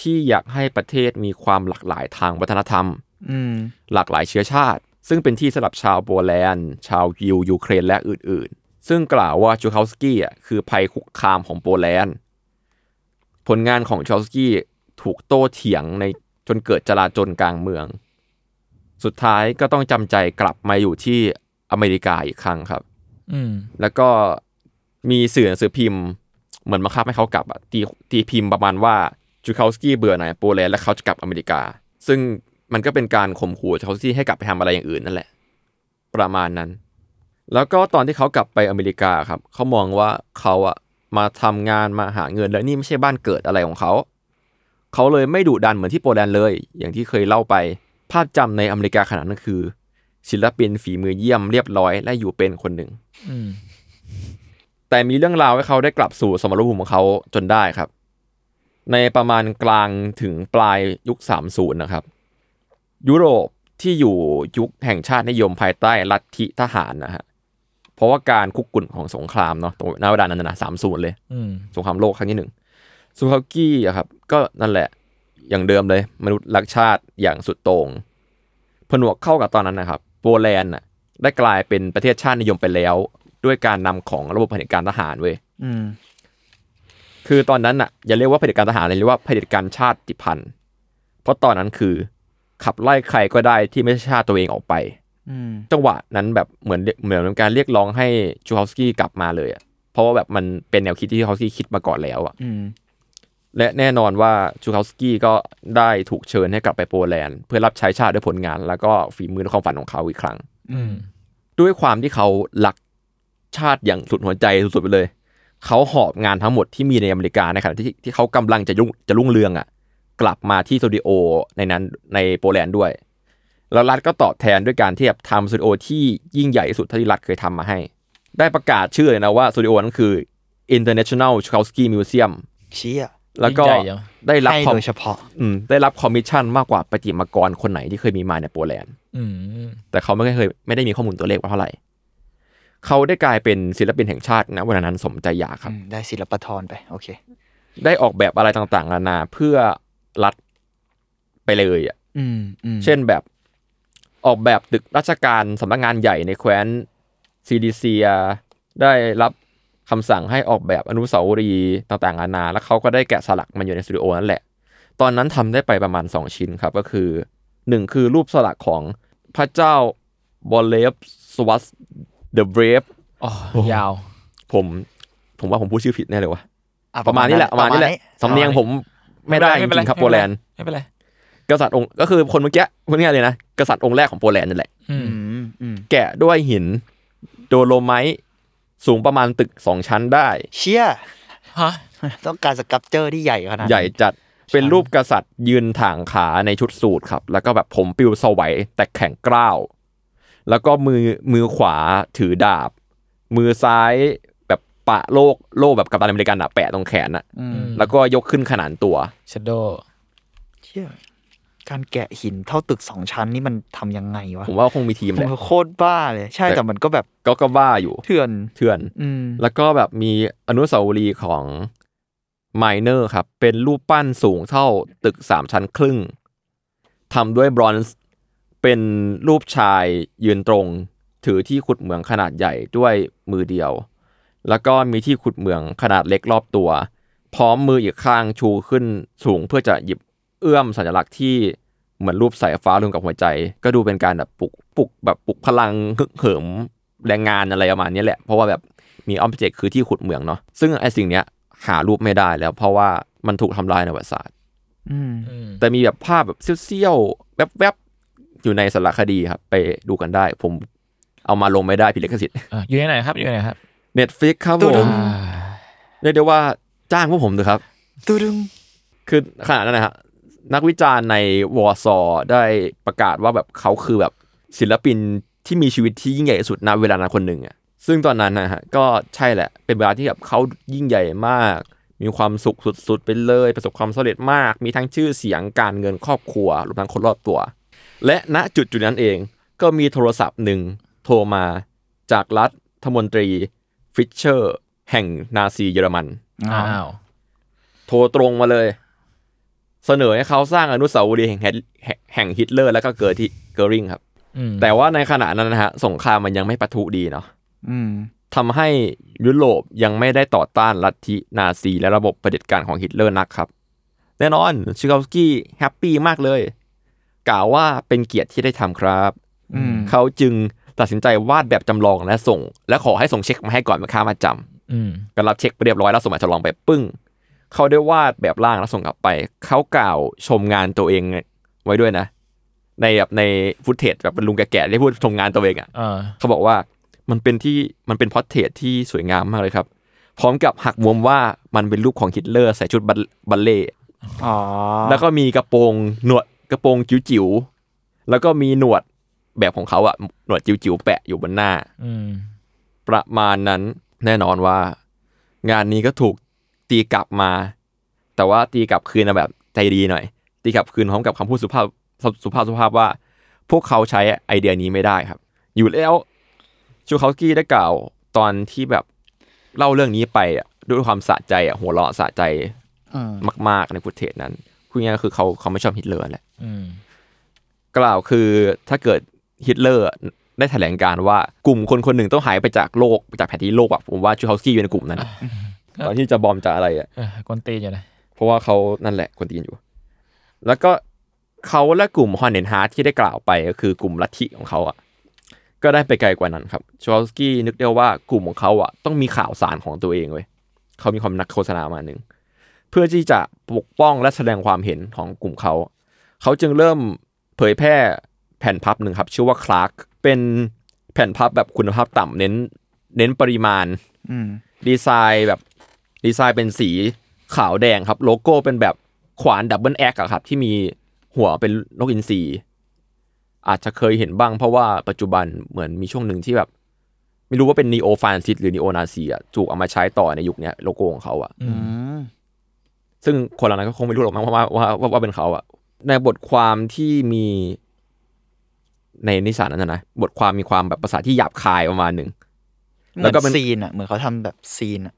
ที่อยากให้ประเทศมีความหลากหลายทางวัฒนธรรมอืมหลากหลายเชื้อชาติ ซึ่งเป็นที่สำหรับชาวโปแลนด์ ชาวยิวยูเครนและอื่น ๆ ซึ่งกล่าวว่าจูคาสกี้อะคือภัยคุกคามของโปแลนด์ ผลงานของจูคาสกี้ถูกโต้เถียงในจนเกิดจลาจลกลางเมือง สุดท้ายก็ต้องจำใจกลับมาอยู่ที่อเมริกาอีกครั้งครับ อืมแล้วก็มีสื่อหนังสือพิมพ์ เหมือนบังคับให้เขากลับอะตีตีพิมพ์ประมาณว่าจูคาสกี้เบื่อหน่ายโปแลนด์และเขาจะกลับอเมริกา ซึ่งมันก็เป็นการข่มขู่จูคาสกี้ให้กลับไปทำอะไรอย่างอื่นนั่นแหละ ประมาณนั้น แล้วก็ตอนที่เขากลับไปอเมริกาครับ เขามองว่าเขาอะมาทำงานมาหาเงินแล้วนี่ไม่ใช่บ้านเกิดอะไรของเขา เขาเลยไม่ดุดันเหมือนที่โปแลนด์เลย อย่างที่เคยเล่าไป ภาพจำในอเมริกาขนาดนั้นคือ ศิลปินฝีมือเยี่ยมเรียบร้อยและอยู่เป็นคนหนึ่งอืมแต่มีเรื่องราวให้เขาได้กลับสู่สมรภูมิของเขาจนได้ครับ ในประมาณกลางถึงปลายยุค 30 นะครับ ยุโรปที่อยู่ยุคแห่งชาตินิยมภายใต้ลัทธิทหารนะฮะเพราะว่าการคุกกุ่นของสงครามเนาะตรงณเวลานั้นนะสามศูนย์เลยอืมสงครามโลกครั้งที่หนึ่งซูฮากี้อะครับ ก็นั่นแหละ อย่างเดิมเลย มนุษย์รักชาติอย่างสุดโต่งผนวกเข้ากับตอนนั้นนะครับโปแลนด์น่ะได้กลายเป็นประเทศชาตินิยมไปแล้ว ด้วยการนำของระบบเผด็จการทหารเว้ยอืมคือตอนนั้นน่ะอย่าเรียกว่าเผด็จการทหารเลยเรียกว่าเผด็จการชาติพันธุ์เพราะตอนนั้นคือ ขับไล่ใครก็ได้ที่ไม่ใช่ชาติตัวเองออกไปอืมจังหวะนั้นแบบเหมือนเหมือนเป็นการเรียกร้องให้จูฮอฟสกี้กลับมาเลยอะเพราะว่าแบบมันเป็นแนวคิดที่จูฮอฟสกี้คิดมาก่อนแล้วอะอืม และแน่นอนว่าจูฮอฟสกี้ก็ได้ถูกเชิญให้กลับไปโปแลนด์ เพื่อรับใช้ชาติด้วยผลงาน แล้วก็ฝีมือและความฝันของเขาอีกครั้งอืมด้วยความที่เขารักชาติอย่างสุดหัวใจสุดๆไปเลย เขาหอบงานทั้งหมดที่มีในอเมริกาในขณะที่ที่เขากำลังจะรุ่งจะรุ่งเรืองอะ กลับมาที่สตูดิโอในนั้นในโปแลนด์ด้วย แล้วรัฐก็ตอบแทนด้วยการที่แบบทำสตูดิโอที่ยิ่งใหญ่ที่สุดเท่าที่รัฐเคยทำมาให้ ได้ประกาศชื่อเลยนะว่าสตูดิโอนั้นคือ International Szukalski Museum เชี่ย แล้วก็ยิ่งใหญ่จังได้รับให้คอมโดยเฉพาะ อืมได้รับคอมมิชชั่นมากกว่าประติมากรคนไหนที่เคยมีมาในโปแลนด์อืมแต่เขาไม่เคยไม่ได้มีข้อมูลตัวเลขว่าเท่าไหร่เขาได้กลายเป็นศิลปินแห่งชาตินะวันนั้นสมใจอยากครับอืมได้ศิลปทรไป โอเค ได้ออกแบบอะไรต่างๆนานาเพื่อรัฐไปเลยอะอืมอืมเช่นแบบออกแบบตึกราชการสำนักงานใหญ่ในแคว้นซิลีเซีย ได้รับ คำสั่งให้ออกแบบอนุสาวรีย์ต่างๆนานา แล้วเขาก็ได้แกะสลักมันอยู่ในสตูดิโอนั่นแหละ ตอนนั้นทำได้ไปประมาณ 2 ชิ้นครับ ก็คือหนึ่งคือรูปสลักของพระเจ้า Bolesław the Braveอ๋อยาว ผมผมว่าผมพูดชื่อผิดแน่เลยวะอ่ประมาณนี้แหละประมาณนี้แหละสำเนียงผมไม่ได้จริงๆครับโปแลนด์ไม่เป็นไรกษัตริย์องค์ก็คือคนเมื่อกี้คนนี้เลยนะกษัตริย์องค์แรกของโปแลนด์นั่นแหละอือืมมอืมแกะด้วยหินโดโลไมต์ สูงประมาณตึกสองชั้นได้ เชี่ยฮะต้องการสกับเจอร์ที่ใหญ่ขนาดนั้นใหญ่จัดเป็นรูปกษัตริย์ยืนถ่างขาในชุดสูทครับ แล้วก็แบบผมปิวสวัยแต่แข็งกร้าว แล้วก็มือมือขวาถือดาบ มือซ้ายแบบปะโลกโล่แบบกัปตันอเมริกันอะแปะตรงแขนอะอืมแล้วก็ยกขึ้นขนานตัวชโดเชี่ย การแกะหินเท่าตึกสองชั้นนี่มันทำยังไงวะผมว่าคงมีทีมแหละโคตรบ้าเลย ใช่แต่แต่มันก็แบบก็ก็บ้าอยู่เถื่อนเถื่อนอืมแล้วก็แบบมีอนุสาวรีย์ของไมเนอร์ครับ เป็นรูปปั้นสูงเท่าตึกสามชั้นครึ่งทำด้วยบรอนซ์เป็นรูปชายยืนตรง ถือที่ขุดเหมืองขนาดใหญ่ด้วยมือเดียว แล้วก็มีที่ขุดเหมืองขนาดเล็กรอบตัว พร้อมมืออีกข้างชูขึ้นสูงเพื่อจะหยิบ เอื้อมสัญลักษณ์ที่เหมือนรูปสายฟ้ารวมกับหัวใจ ก็ดูเป็นการแบบปลุกปลุกแบบปลุกพลังฮึกเหิมแรงงานอะไรประมาณนี้แหละ เพราะว่าแบบมีออบเจกต์คือที่ขุดเหมืองเนาะซึ่งไอสิ่งเนี้ยหารูปไม่ได้แล้ว เพราะว่ามันถูกทำลายในประวัติศาสตร์อืมอืมแต่มีแบบภาพแบบเซี่ยวๆแวบๆอยู่ในสารคดีครับ ไปดูกันได้ ผมเอามาลงไม่ได้ผิดลิขสิทธิ์อะอยู่ในไหนครับอยู่ในไหนครับ Netflix ครับตุ๊ผดมเรียกได้ว่าจ้างพวกผมเถอะครับตูดึงคือขนาดนั้นนะฮะ นักวิจารณ์ในวอร์ซอได้ประกาศว่าแบบเขาคือแบบศิลปินที่มีชีวิตที่ยิ่งใหญ่ที่สุดณเวลานั้นคนหนึ่งอะซึ่งตอนนั้นนะฮะก็ใช่แหละ เป็นเวลาที่แบบเขายิ่งใหญ่มาก มีความสุขสุดๆไปเลย ประสบความสำเร็จมาก มีทั้งชื่อเสียงการเงินครอบครัวรวมทั้งคนรอบตัว และณจุดจุดๆนั้นเองก็มีโทรศัพท์หนึ่งโทรมาจากรัฐมนตรีฟิชเชอร์ แห่งนาซีเยอรมันอ้าวโทรตรงมาเลย เสนอให้เขาสร้างอนุสาวรีย์แห่งแฮแห่งฮิตเลอร์ แล้วก็เกิดที่เกอริงครับอืมแต่ว่าในขณะนั้นนะฮะสงครามมันยังไม่ปะทุดีเนาะอืมทำให้ยุโรปยังไม่ได้ต่อต้านลัทธินาซีและระบบเผด็จการของฮิตเลอร์นักครับ แน่นอนชิคาสกี้ happy มากเลย กล่าวว่าเป็นเกียรติที่ได้ทำครับอืมเขาจึงตัดสินใจวาดแบบจำลองและส่ง และขอให้ส่งเช็คมาให้ก่อนเป็นค่ามัดจำอืมก็รับเช็คไปเรียบร้อยแล้วส่งมาฉลองไปปึ้ง เขาได้วาดแบบร่างแล้วส่งกลับไป เขากล่าวชมงานตัวเองไว้ด้วยนะ ในแบบใน footage แบบเป็นลุงแก่ๆได้พูดชมงานตัวเองอะอ่าเขาบอกว่ามันเป็นที่มันเป็น portrait ที่สวยงามมากเลยครับ พร้อมกับหักมุมว่ามันเป็นรูปของฮิตเลอร์ใส่ชุดบัลบัลเล่ต์อ๋อแล้วก็มีกระโปรงหนวดกระโปรงจิ๋วๆแล้วก็มีหนวดแบบของเขาอะหนวดจิ๋วๆแปะอยู่บนหน้าอืมประมาณนั้นแน่นอนว่า งานนี้ก็ถูก ตีกลับมา แต่ว่าตีกลับคืนมาแบบใจดีหน่อย ตีกลับคืนพร้อมกับคำพูดสุภาพสุภาพสุภาพว่า พวกเขาใช้ไอเดียนี้ไม่ได้ครับ อยู่แล้วชูคาสกี้ได้กล่าวตอนที่แบบเล่าเรื่องนี้ไปอะด้วยความสะใจอะหัวเราะสะใจอืมมาก ๆ ใน footage นั้นพูดง่ายๆก็คือเขาเขาไม่ชอบฮิตเลอร์แหละอืมกล่าวคือถ้าเกิดฮิตเลอร์ได้แถลงการณ์ว่ากลุ่มคนคนหนึ่งต้องหายไปจากโลกจากแผนที่โลกอะผมว่าชูคาสกี้อยู่ในกลุ่มนั้นอะ ตอนที่จะบอมจะอะไรอะเออกวนตีนอยู่นะเพราะว่าเขานั่นแหละคนตีนอยู่ แล้วก็เขาและกลุ่มฮอนเนนฮาร์ทที่ได้กล่าวไปก็คือกลุ่มลัทธิของเขาอะก็ได้ไปไกลกว่านั้นครับชวอลสกี้นึกได้ว่ากลุ่มของเขาอะต้องมีข่าวสารของตัวเองเว้ยเขามีความนักโฆษณามาหนึ่งเพื่อที่จะปกป้องและแสดงความเห็นของกลุ่มเขา เขาจึงเริ่มเผยแพร่แผ่นพับหนึ่งครับ ชื่อว่า Krak เป็นแผ่นพับแบบคุณภาพต่ำเน้น เน้นปริมาณอืมดีไซน์แบบ ดีไซน์เป็นสีขาวแดงครับโลโก้เป็นแบบขวาน double axe อะครับ ที่มีหัวเป็นนกอินทรีอาจจะเคยเห็นบ้างเพราะว่าปัจจุบันเหมือนมีช่วงหนึ่งที่แบบ ไม่รู้ว่าเป็น neo-fascist หรือ neo-Nazi อะถูกเอามาใช้ต่อในยุคเนี้ยโลโก้ของเขาอะอือืมมซึ่งคนเหล่านั้นก็คงไม่รู้หรอกมั้งว่าว่าว่าว่าเป็นเขาอะในบทความที่มีในนิสานนั้นนะนะบทความมีความแบบภาษาที่หยาบคายประมาณหนึ่งเหแล้มือวก็เป็นนซีนอะเหมือนเขาทำแบบซีนอะอืม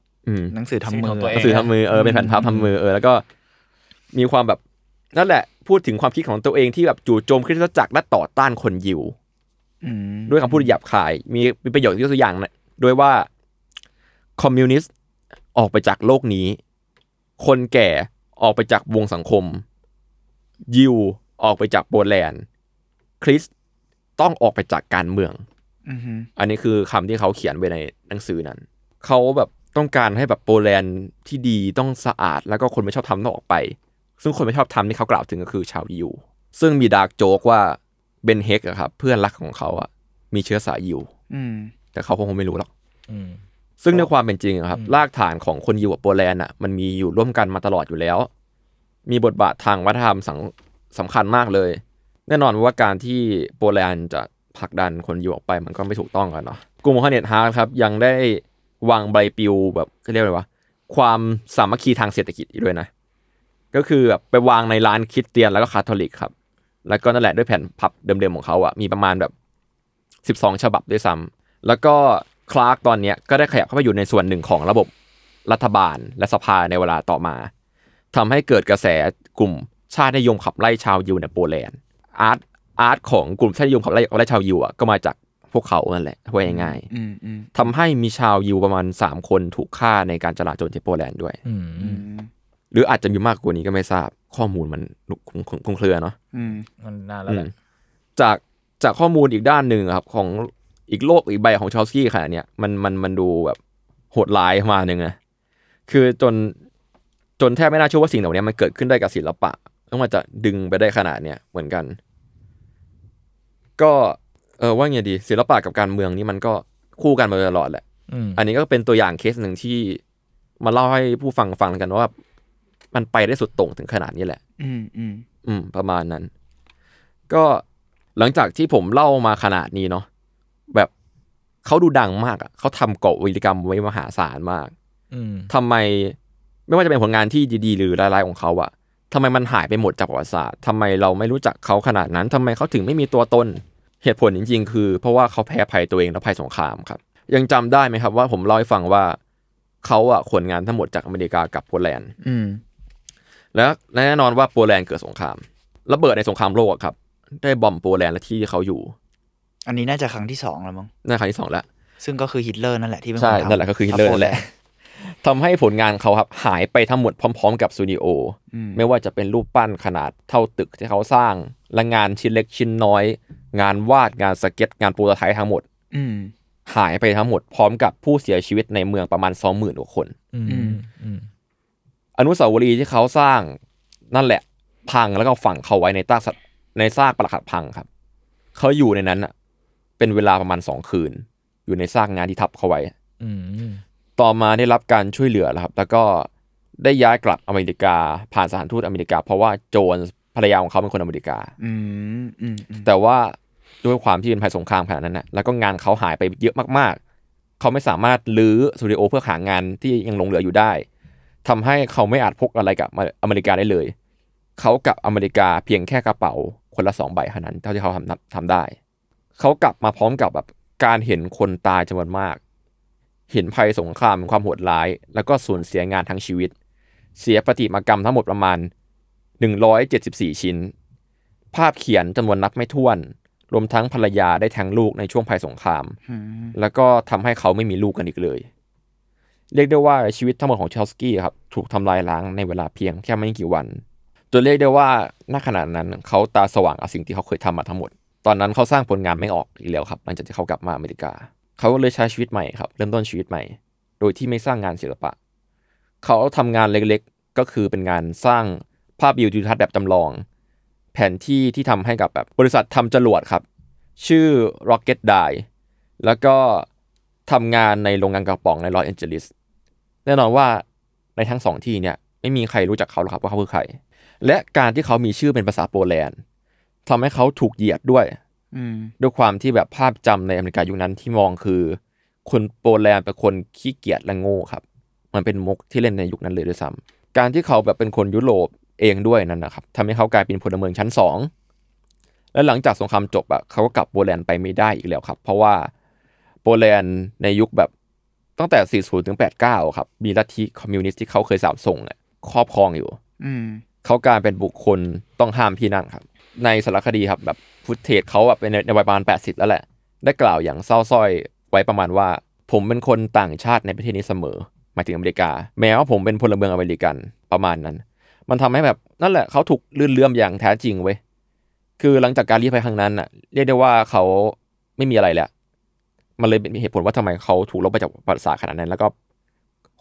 หนังสือทำมือตัวอะเอหนังงสือทำมือเออเป็นแผ่นพับทำมือเออแล้วก็ มีความแบบนั่นแหละ พูดถึงความคิดของตัวเองที่แบบจู่โจมคริสตจักรและต่อต้านคนยิวอืมด้วยคำพูดหยาบคาย มีมีประโยชน์ยกตัวอย่างนะด้วยว่าคอมมิวนิสต์ออกไปจากโลกนี้ คนแก่ออกไปจากวงสังคม ยิวออกไปจากโปแลนด์ คริสต์ต้องออกไปจากการเมืองอืมอันนี้คือคำที่เขาเขียนไว้ในหนังสือนั้น เขาแบบ ต้องการให้แบบโปแลนด์ที่ดีต้องสะอาด แล้วก็คนไม่ชอบธรรมต้องออกไป ซึ่งคนไม่ชอบธรรมที่เขากล่าวถึงก็คือชาวยิว ซึ่งมี dark joke ว่า Ben Hecht อะครับเพื่อนรักของเขาอะมีเชื้อสายยิวอืมแต่เขาคงไม่รู้หรอกอืมซึ่งในความเป็นจริงอะครับรากฐานของคนยิวกับโปแลนด์อะมันมีอยู่ร่วมกันมาตลอดอยู่แล้ว มีบทบาททางวัฒนธรรมสังสำคัญมากเลย แน่นอนว่าการที่โปแลนด์จะผลักดันคนยิวออกไปมันก็ไม่ถูกต้องกันเนาะกลุ่ม Horned Heart ครับยังได้ วางใบปลิวแบบเรียกอะไรวะความสามัคคีทางเศรษฐกิจอีกด้วยนะ ก็คือแบบไปวางในร้านคริสเตียนแล้วก็คาทอลิกครับ แล้วก็นั่นแหละด้วยแผ่นพับเดิมๆของเขาอะมีประมาณแบบ 12 ฉบับด้วยซ้ำแล้วก็ Krak ตอนเนี้ยก็ได้ขยับเข้าไปอยู่ในส่วนหนึ่งของระบบรัฐบาลและสภาในเวลาต่อมาทำให้เกิดกระแสกลุ่มชาตินิยมขับไล่ชาวยิวในโปแลนด์ art art ของกลุ่มชาตินิยมขับไล่ขับไล่ชาวยิวอะก็มาจาก พวกเขานั่นแหละพูดง่ายอืมอืมๆทำให้มีชาวยิวประมาณ3คนถูกฆ่าในการจลาจลที่โปแลนด์ด้วยอืมอืมหรืออาจจะมีมากกว่านี้ก็ไม่ทราบ ข้อมูลมันคลุมคลุมคลุมเครือเนาะอืมมันนานแล้วแหละอืมจากจากข้อมูลอีกด้านหนึ่งอะครับ ของอีกโลกอีกใบของชอลสกี้ขนาดเนี้ยมันมันมันดูแบบโหดร้ายมาหนึ่งนะคือจนจนแทบไม่น่าเชื่อว่าสิ่งเหล่านี้มันเกิดขึ้นได้กับศิลปะแล้วมันจะดึงไปได้ขนาดเนี้ยเหมือนกัน ก็ เออว่าไงดีศิลปะกับการเมืองนี่มันก็คู่กันมาโดยตลอดแหละอืมอันนี้ก็เป็นตัวอย่างเคสหนึ่งที่มาเล่าให้ผู้ฟังฟังกันว่า มันไปได้สุดโต่งถึงขนาดนี้แหละ อืมอืมอืม ประมาณนั้น ก็หลังจากที่ผมเล่ามาขนาดนี้เนาะแบบเขาดูดังมากอะเขาทำเกาะวิรกรรมไว้มหาศาลมากอืมทำไมไม่ว่าจะเป็นผลงานที่ดี ๆ หรือรายๆของเขาอะทำไมมันหายไปหมดจากประวัติศาสตร์ทำไมเราไม่รู้จักเขาขนาดนั้นทำไมเขาถึงไม่มีตัวตน เหตุผลจริง ๆ คือ เพราะว่าเขาแพ้ภัยตัวเองและภัยสงครามครับ ยังจำได้ไหมครับว่าผมเล่าให้ฟังว่าเขาอะขนงานทั้งหมดจากอเมริกากับโปแลนด์อืมและแน่นอนว่าโปแลนด์เกิดสงครามระเบิดในสงครามโลกอะครับ ได้ bomb โปแลนด์และที่ที่เขาอยู่ อันนี้น่าจะครั้งที่สองแล้วมั้งในครั้งที่สองแล้วซึ่งก็คือฮิตเลอร์นั่นแหละที่เป็นใช่คนทำนั่นแหละก็คือฮิตเลอร์นั่นแหละ ทำให้ผลงานเขาครับหายไปทั้งหมดพร้อม ๆ กับสตูดิโออืมไม่ว่าจะเป็นรูปปั้นขนาดเท่าตึกที่เขาสร้างและงานชิ้นเล็กชิ้นน้อย งานวาดงานสเก็ตงานโปรโตไทป์ทั้งหมดอืมหายไปทั้งหมดพร้อมกับผู้เสียชีวิตในเมืองประมาณสองหมื่นกว่าคนอืมอืมอืมอนุสาวรีย์ที่เขาสร้าง นั่นแหละ พังแล้วก็ฝังเขาไว้ในซากสัตว์ในซากปรักหักพังครับ เขาอยู่ในนั้นอะเป็นเวลาประมาณสองคืน อยู่ในซากงานที่ทับเขาไว้อืม ต่อมาได้รับการช่วยเหลือแล้วครับ แล้วก็ได้ย้ายกลับอเมริกา ผ่านสถานทูตอเมริกา เพราะว่าโจนส์ภรรยาของเขาเป็นคนอเมริกาอืมอืมอืมแต่ว่าด้วยความที่เป็นภัยสงครามขนาดนั้นนะแล้วก็งานเขาหายไปเยอะมากๆ เขาไม่สามารถลื้อสตูดิโอเพื่อหางานที่ยังหลงเหลืออยู่ได้ทำให้เขาไม่อาจพกอะไรกับอเมริกาได้เลย เขากลับอเมริกาเพียงแค่กระเป๋าคนละสองใบเท่านั้นเท่าที่เขาทำทำได้ เขากลับมาพร้อมกับแบบการเห็นคนตายจำนวนมาก เห็นภัยสงครามความโหดร้าย แล้วก็สูญเสียงานทั้งชีวิต เสียประติมากรรมทั้งหมดประมาณ 174 ชิ้น ภาพเขียนจำนวนนับไม่ถ้วน รวมทั้งภรรยาได้แทงลูกในช่วงภัยสงครามอืมแล้วก็ทำให้เขาไม่มีลูกกันอีกเลย เรียกได้ว่าชีวิตทั้งหมดของเชลสกี้ครับถูกทำลายล้างในเวลาเพียงแค่ไม่กี่วันจนเรียกได้ว่าณขณะนั้นเขาตาสว่างกับสิ่งที่เขาเคยทำมาทั้งหมด ตอนนั้นเขาสร้างผลงานไม่ออกอีกแล้วครับหลังจากที่เขากลับมาอเมริกา เขาก็เลยใช้ชีวิตใหม่ครับ เริ่มต้นชีวิตใหม่ โดยที่ไม่สร้างงานศิลปะ เขาทำงานเล็กๆ ก็คือเป็นงานสร้างภาพวิวทิวทัศน์แบบจำลอง แผนที่ที่ทำให้กับแบบบริษัททำจรวดครับ ชื่อ Rocketdyne แล้วก็ทำงานในโรงงานกระป๋องในลอสแอนเจลิสแน่นอนว่าในทั้งสองที่เนี่ยไม่มีใครรู้จักเขาหรอกครับว่าเขาคือใคร และการที่เขามีชื่อเป็นภาษาโปแลนด์ทำให้เขาถูกเหยียดด้วย ด้วยความที่แบบภาพจำในอเมริกายุคนั้นที่มองคือ คนโปแลนด์เป็นคนขี้เกียจและโง่ครับ มันเป็นมุกที่เล่นในยุคนั้นเลยด้วยซ้ำการที่เขาแบบเป็นคนยุโรปเองด้วยนั่นนะครับทำให้เขากลายเป็นพลเมืองชั้นสองและหลังจากสงครามจบอะเขาก็กลับโปแลนด์ไปไม่ได้อีกแล้วครับ เพราะว่าโปแลนด์ในยุคแบบตั้งแต่ 40 ถึง 89 ครับ มีลัทธิคอมมิวนิสต์ที่เขาเคยสาปส่งเนี่ยครอบครองอยู่ อืมเขากลายเป็นบุคคลต้องห้ามที่นั่งครับ ในสารคดีครับแบบฟุตเทจเขาแบบเป็นในในวัยประมาณ 80 แล้วแหละ ได้กล่าวอย่างเศร้าสร้อยไว้ประมาณว่า ผมเป็นคนต่างชาติในประเทศนี้เสมอหมายถึงอเมริกา แม้ว่าผมเป็นพลเมืองอเมริกันประมาณนั้น มันทำให้แบบนั่นแหละเขาถูกลื่นเลื่อมอย่างแท้จริงเว้ยคือหลังจากการลี้ภัยครั้งนั้นน่ะเรียกได้ว่าเขาไม่มีอะไรแล้วมันเลยเป็นเหตุผลว่าทำไมเขาถูกลบไปจากประวัติศาสตร์ขนาดนั้น แล้วก็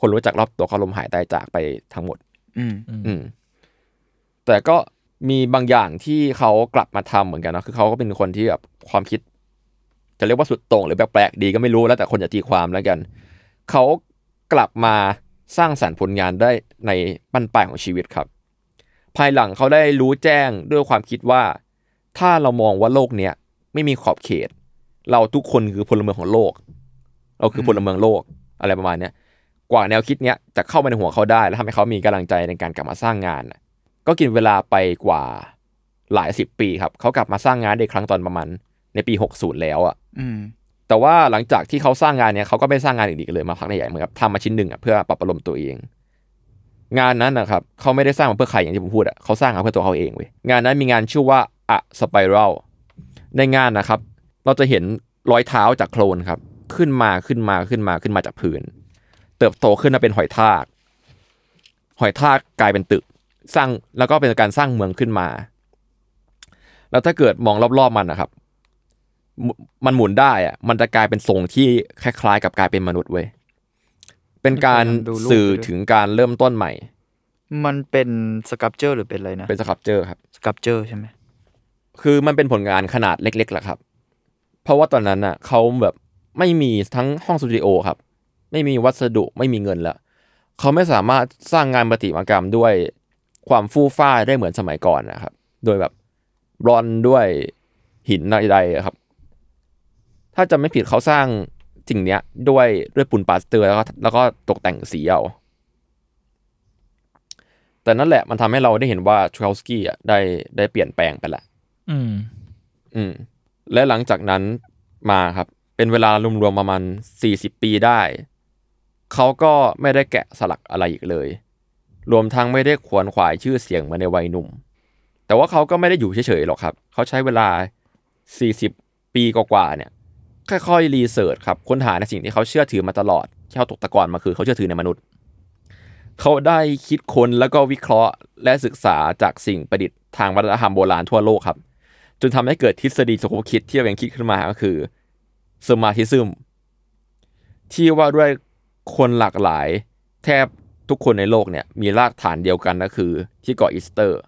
คนรู้จักรอบตัวเขาลมหายตายจากไปทั้งหมด อืมอืมแต่ก็ มีบางอย่างที่เขากลับมาทำเหมือนกันนะคือเขาก็เป็นคนที่แบบความคิด จะเรียกว่าสุดโต่งหรือแปลกๆดีก็ไม่รู้แล้วแต่คนจะตีความแล้วกัน เขากลับมาสร้างสรรค์ผลงานได้ในบั้นปลายของชีวิตครับ ภายหลังเขาได้รู้แจ้งด้วยความคิดว่า ถ้าเรามองว่าโลกเนี้ยไม่มีขอบเขต เราทุกคนคือพลเมืองของโลก เราคือพลเมืองโลกอะไรประมาณเนี้ยกว่าแนวคิดเนี้ยจะเข้ามาในหัวเขาได้ แล้วทำให้เขามีกำลังใจในการกลับมาสร้างงาน ก็กินเวลาไปกว่าหลายสิบปีครับ เขากลับมาสร้างงานได้ครั้งตอนประมาณในปี 60 แล้วอะอืมแต่ว่าหลังจากที่เขาสร้างงานเนี้ยเขาก็ไม่สร้างงานอื่นอีกเลยมาพักใหญ่ๆเหมือนกับทำมาชิ้นหนึ่งอะเพื่อปรับประโลมตัวเอง งานนั้นนะครับเขาไม่ได้สร้างมาเพื่อใครอย่างที่ผมพูดอะเขาสร้างมาเพื่อตัวเขาเองเว้ยงานนั้นมีงานชื่อว่าอะสไปรัลในงานนะครับ เราจะเห็นรอยเท้าจากโคลนครับ ขึ้นมาขึ้นมาขึ้นมาขึ้นมาจากพื้น เติบโตขึ้นมาเป็นหอยทาก หอยทากกลายเป็นตึก สร้างแล้วก็เป็นการสร้างเมืองขึ้นมา แล้วถ้าเกิดมองรอบๆมันนะครับมมันหมุนได้อะมันจะกลายเป็นทรงที่คล้ายๆ กับกลายเป็นมนุษย์เว้ยเป็นการดูรูปสื่อไปด้วยถึงการเริ่มต้นใหม่ มันเป็นสครับเจอร์หรือเป็นอะไรนะ เป็นสครับเจอร์ครับสครับเจอร์ใช่ไหมคือมันเป็นผลงานขนาดเล็กๆแหละครับ เพราะว่าตอนนั้นน่ะเขาแบบไม่มีทั้งห้องสตูดิโอครับ ไม่มีวัสดุไม่มีเงินแล้วเขาไม่สามารถสร้างงานประติมากรรมด้วย ความฟู่ฟ้ายได้เหมือนสมัยก่อนนะครับ โดยแบบรอนด้วยหินใดๆอะครับ ถ้าจะไม่ผิดเขาสร้างสิ่งเนี้ย ด้วยด้วยปูนปาสเตอร์แล้วก็แล้วก็ตกแต่งสีเอาแต่นั่นแหละมันทำให้เราได้เห็นว่าทรลสกี้อะได้ได้เปลี่ยนแปลงไปละ อืม อืม และหลังจากนั้นมาครับ เป็นเวลารวมๆประมาณสี่สิบปีได้ เขาก็ไม่ได้แกะสลักอะไรอีกเลย รวมทั้งไม่ได้ขวนขวายชื่อเสียงมือนในวัยหนุ่ม แต่ว่าเขาก็ไม่ได้อยู่เฉยๆหรอกครับ เขาใช้เวลาสี่สิบปีกว่าๆเนี่ยค่อยๆรีเสิร์ชครับค้นหาในสิ่งที่เขาเชื่อถือมาตลอดที่เขาตกตะกอนมาคือเขาเชื่อถือในมนุษย์ เขาได้คิดค้นแล้วก็วิเคราะห์และศึกษาจากสิ่งประดิษฐ์ทางวัฒนธรรมโบราณทั่วโลกครับ จนทำให้เกิดทฤษฎีสมคบคิดที่เรายังคิดขึ้นมาก็คือสมาธิซึมที่ว่าด้วยคนหลากหลายแทบ ทุกคนในโลกเนี่ย มีรากฐานเดียวกันก็คือ ที่เกาะอีสเตอร์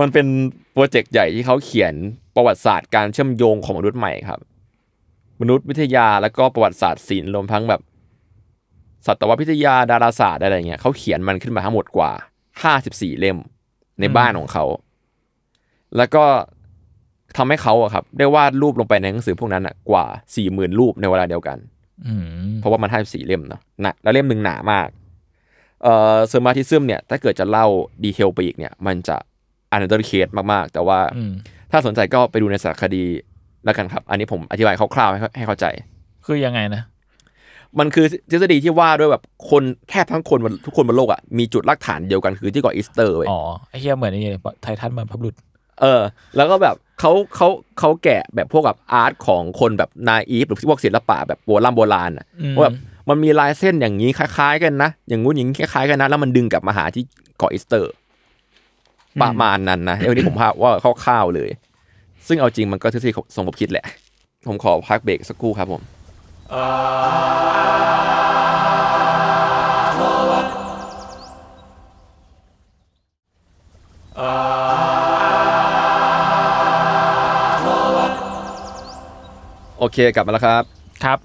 มันเป็นโปรเจกต์ใหญ่ที่เขาเขียนประวัติศาสตร์การเชื่อมโยงของมนุษย์ใหม่ครับ มนุษยวิทยาแล้วก็ประวัติศาสตร์ศิลป์รวมทั้งแบบสัตววิทยาดาราศาสตร์อะไรเงี้ยเขาเขียนมันขึ้นมาทั้งหมดกว่า54เล่มในบ้านของเขา แล้วก็ทำให้เขาอะครับ ได้วาดรูปลงไปในหนังสือพวกนั้นอะกว่า40,000รูปในเวลาเดียวกันอืม เพราะว่ามัน54เล่มเนาะหนะแล้วเล่มหนึ่งหนามาก เอ่อเซอร์มาทิซึมเนี่ย ถ้าเกิดจะเล่าดีเทลไปอีกเนี่ย มันจะอันเดอร์เคสมาก ๆ แต่ว่าอืมถ้าสนใจก็ไปดูในสารคดีแล้วกันครับ อันนี้ผมอธิบายคร่าวๆให้ให้เข้าใจ คือยังไงนะ มันคือทฤษฎีที่ว่าด้วยแบบคนแทบทั้งคนบนทุกคนบนโลกอะมีจุดรากฐานเดียวกันคือที่เกาะอีสเตอร์เว้ยอ๋อไอ้เฮียเหมือนไอ้ไททันเหมือนพับลุด เออ แล้วก็แบบเขาเขาเขาแกะแบบพวกแบบอาร์ตของคนแบบนาอีฟหรือพวกศิลปะแบบโบราณโบราณอะอืมว่าแบบมันมีลายเส้นอย่างนี้คล้าย ๆ กันนะ อย่างงู้นอย่างนี้คล้ายๆกันนะ แล้วมันดึงกลับมาหาที่เกาะอีสเตอร์ ประมาณนั้นนะเดี๋ยวนี้ผมพาว่าคร่าวๆเลย ซึ่งเอาจริงมันก็ทฤษฎีสมคบคิดแหละ ผมขอพักเบรกสักครู่ครับผม โอเคกลับมาแล้วครับ ครับ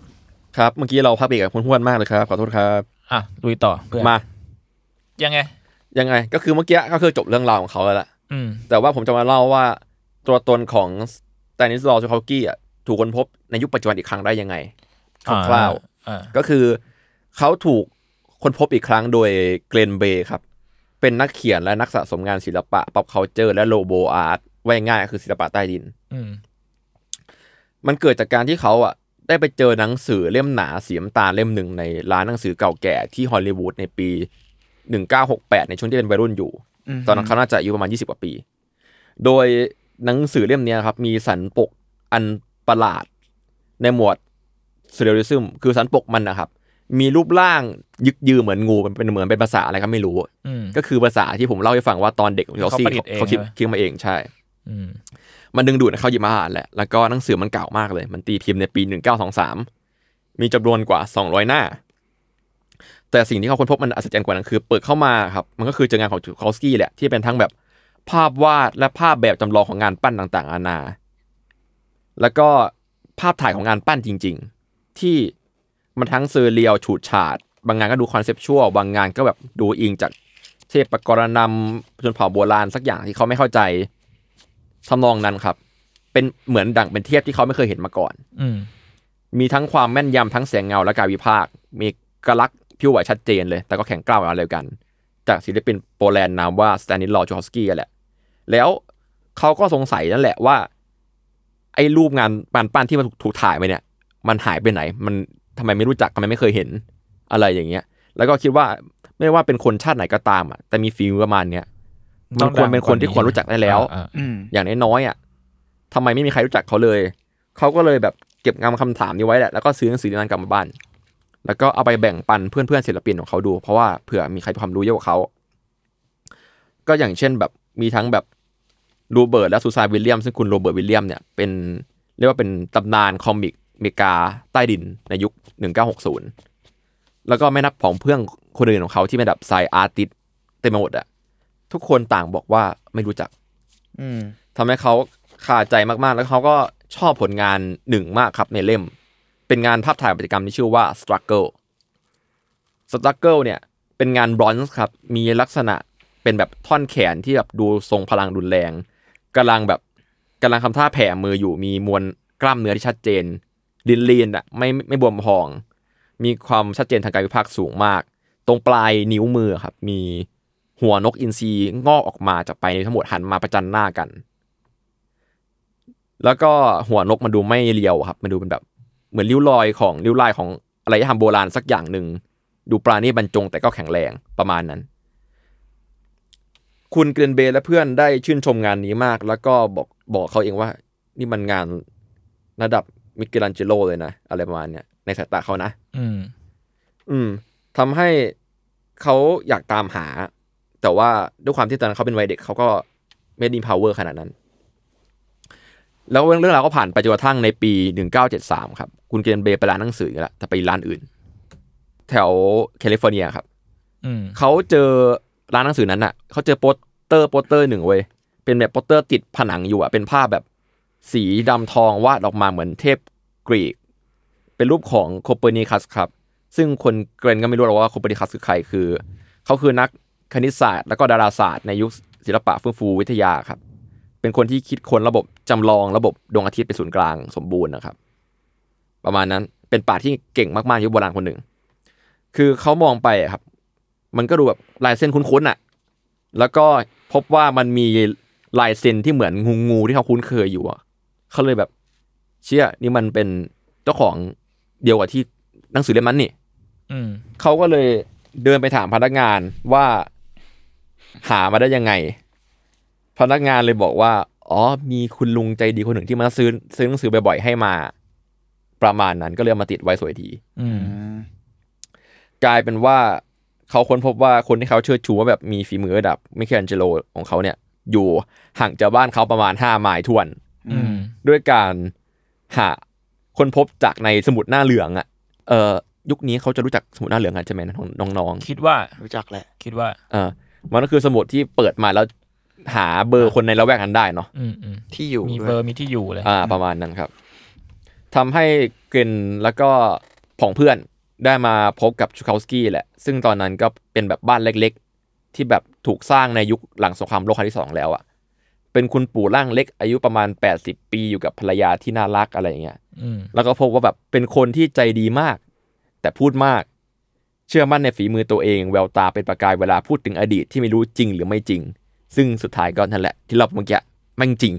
ครับ เมื่อกี้เราพักเบรกกับคุณห้วนมากเลยครับ ขอโทษครับอะลุยต่อเพื่อนมา ยังไง ยังไง ก็คือเมื่อกี้ก็คือจบเรื่องราวของเขาแล้วล่ะอืม แต่ว่าผมจะมาเล่าว่าตัวตนของสแตนิสลอว์ชูคากี้อะถูกค้นพบในยุคปัจจุบันอีกครั้งได้ยังไงคร่าวอ่า ๆก็คือเขาถูกค้นพบอีกครั้งโดย Glenn Bray ครับ เป็นนักเขียนและนักสะสมงานศิลปะ pop culture และ lowbrow art ไว้ง่ายๆคือศิลปะใต้ดิน อืม มันเกิดจากการที่เขาอะได้ไปเจอหนังสือเล่มหนาสีน้ำตาลเล่มหนึ่งในร้านหนังสือเก่าแก่ที่ฮอลลีวูดในปี1968ในช่วงที่เป็นวัยรุ่นอยู่ ตอนนั้นเขาน่าจะอายุประมาณ20กว่าปี โดยหนังสือเล่มเนี้ยครับมีสันปกอันประหลาดในหมวด s เ r เ a ลิซึมคือสันปกมันนะครับ มีรูปร่างยึกยือเหมือนงูมันเป็นเหมือนเป็นภาษาอะไรก็ไม่รู้อืมก็คือภาษาที่ผมเล่าให้ฟังว่าตอนเด็กเขาเขาซีประดิษฐ์เองเขาคิดใช่ไหมคิดมาเองใช่อื มันดึงดูดให้เขาหยิบมาอ่านแหละ แล้วก็หนังสือมันเก่ามากเลย มันตีพิมพ์ในปี 1923 มีจำนวนกว่า 200 หน้า แต่สิ่งที่เขาค้นพบมันอัศจรรย์กว่านั้นคือ เปิดเข้ามาครับ มันก็คือเจองานของจูคอสกี้แหละ ที่เป็นทั้งแบบภาพวาดและภาพแบบจำลองของงานปั้นต่างๆนานา แล้วก็ภาพถ่ายของงานปั้นจริง ๆ ที่มันทั้ง surreal ฉูดฉาด บางงานก็ดู conceptual บางงานก็แบบดูอิงจากเทพประจำชนเผ่าโบราณสักอย่างที่เขาไม่เข้าใจ ทำนองนั้นครับ เป็นเหมือนดั่งเป็นเทียบที่เขาไม่เคยเห็นมาก่อน อืมมีทั้งความแม่นยำทั้งแสงเงาและการวิพากษ์มีเอกลักษณ์พลิ้วไหวชัดเจนเลย แต่ก็แข็งกร้าวอะไรกัน จากศิลปินโปแลนด์นามว่าสแตนิสลอว์ชูคาลสกี้แหละ แล้วเขาก็สงสัยนั่นแหละว่า ไอ้รูปงานปานปั้นที่มันถูกถ่ายไปเนี่ย มันหายไปไหน มันทำไมไม่รู้จักทำไมไม่เคยเห็นอะไรอย่างเงี้ย แล้วก็คิดว่าไม่ว่าเป็นคนชาติไหนก็ตามอะแต่มีฝีมือประมาณเนี้ย มันควรเป็นคนที่ควรรู้จักได้แล้วอ่าอืมอย่างน้อยๆอะทำไมไม่มีใครรู้จักเขาเลย เขาก็เลยแบบเก็บงำคำถามนี้ไว้แหละแล้วก็ซื้อหนังสือนั้นกลับมาบ้าน แล้วก็เอาไปแบ่งปันเพื่อนๆศิลปินของเขาดู เพราะว่าเผื่อมีใครความรู้เยอะกว่าเขา ก็อย่างเช่นแบบมีทั้งแบบโรเบิร์ตและซูซานวิลเลียม ซึ่งคุณโรเบิร์ตวิลเลียมเนี่ยเป็นเรียกว่าเป็นตำนาน comic อเมริกาใต้ดินในยุค 1960 แล้วก็ไม่นับผองเพื่อนคนอื่นของเขาที่เป็นแบบสาย artist เต็มไปหมดอะ ทุกคนต่างบอกว่าไม่รู้จักอืมทำให้เขาคาใจมากๆ แล้วเขาก็ชอบผลงานหนึ่งมากครับในเล่ม เป็นงานภาพถ่ายกิจกรรมที่ชื่อว่า Struggle Struggle เนี่ย เป็นงานบรอนซ์ครับ มีลักษณะเป็นแบบท่อนแขนที่แบบดูทรงพลังรุนแรงกำลังแบบกำลังทำท่าแผ่มืออยู่มีมวลกล้ามเนื้อที่ชัดเจนลินลีนอะไม่ไม่ไม่บวมพอง มีความชัดเจนทางการวิพากษ์สูงมาก ตรงปลายนิ้วมือครับ มี หัวนกอินทรีงอกออกมาจากปลายนิ้วทั้งหมดหันมาประจันหน้ากัน แล้วก็หัวนกมันดูไม่เรียวครับ มันดูเป็นแบบ เหมือนริ้วรอยของริ้วลายของอะไรที่ทำโบราณสักอย่างหนึ่งดูปราณีตบรรจงแต่ก็แข็งแรงประมาณนั้น คุณเกลนเบรย์และเพื่อนได้ชื่นชมงานนี้มาก แล้วก็บอกบอกเขาเองว่า นี่มันงานระดับมิเกลันเจโลเลยนะ อะไรประมาณเนี้ยในสายตาเขานะ อืม อืมทำให้เขาอยากตามหา แต่ว่าด้วยความที่ตอนนั้นเขาเป็นวัยเด็กเขาก็ไม่มี power ขนาดนั้น แล้วเรื่องราวก็ผ่านไปจนกระทั่งในปี 1973 ครับ คุณเกลนเบรย์ไปร้านหนังสืออีกแล้วแต่ไปร้านอื่น แถวแคลิฟอร์เนียครับอืมเขาเจอร้านหนังสือนั้นอะเขาเจอโปสเตอร์โปสเตอร์หนึ่งเว้ยเป็นแบบโปสเตอร์ติดผนังอยู่อะเป็นภาพแบบสีดำทองวาดออกมาเหมือนเทพกรีก เป็นรูปของโคเปอร์นิคัสครับ ซึ่งคุณเกลนก็ไม่รู้หรอกว่าโคเปอร์นิคัสคือใครคือ เขาคือนัก คณิตศาสตร์ แล้วก็ดาราศาสตร์ในยุคศิลปะเฟื่องฟูวิทยาครับ เป็นคนที่คิดค้นระบบจำลองระบบดวงอาทิตย์เป็นศูนย์กลางสมบูรณ์นะครับ ประมาณนั้นเป็นป่าชญ์ที่เก่งมากๆยุคโบราณคนหนึ่ง คือเขามองไปอะครับ มันก็ดูแบบลายเส้นคุ้นๆอะ แล้วก็พบว่ามันมีลายเส้นที่เหมือนงูงูๆที่เขาคุ้นเคยอยู่อะเขาเลยแบบเชื่อนี่มันเป็นเจ้าของเดียวกับที่หนังสือเล่มนั้นนี่อืมเขาก็เลยเดินไปถามพนักงานว่า หามาได้ยังไง พนักงานเลยบอกว่า อ๋อ มีคุณลุงใจดีคนหนึ่งที่มาซื้อซื้อหนังสือบ่อยๆให้มา ประมาณนั้นก็เลยเอามาติดไว้สวยทีอืมกลายเป็นว่าเขาค้นพบว่าคนที่เขาเชิดชูว่าแบบมีฝีมือระดับมิเคลแองเจโลของเขาเนี่ย อยู่ห่างจากบ้านเขาประมาณห้าไมล์ทวนอืมด้วยการหาค้นพบจากในสมุดหน้าเหลือง อะ เออยุคนี้เขาจะรู้จักสมุดหน้าเหลืองกันใช่ไหมน้องๆคิดว่ารู้จักแหละ คิดว่า เออ มันก็คือสมุดที่เปิดมาแล้วหาเบอร์คนในละแวกนั้นได้เนาะอืมอืมที่อยู่มีด้วยเบอร์มีที่อยู่เลย อ่า ประมาณนั้นครับทำให้เกรนแล้วก็ผองเพื่อนได้มาพบกับชูคาวสกี้แหละ ซึ่งตอนนั้นก็เป็นแบบบ้านเล็กๆ ที่แบบถูกสร้างในยุคหลังสงครามโลกครั้งที่สองแล้วอะเป็นคุณปู่ร่างเล็กอายุประมาณ 80 ปีอยู่กับภรรยาที่น่ารักอะไรอย่างเงี้ยอืมแล้วก็พบว่าแบบเป็นคนที่ใจดีมาก แต่พูดมาก เชื่อมั่นในฝีมือตัวเองแววตาเป็นประกายเวลาพูดถึงอดีตที่ไม่รู้จริงหรือไม่จริง ซึ่งสุดท้ายก็นั่นแหละ ที่เราเมื่อกี้แม่งจริง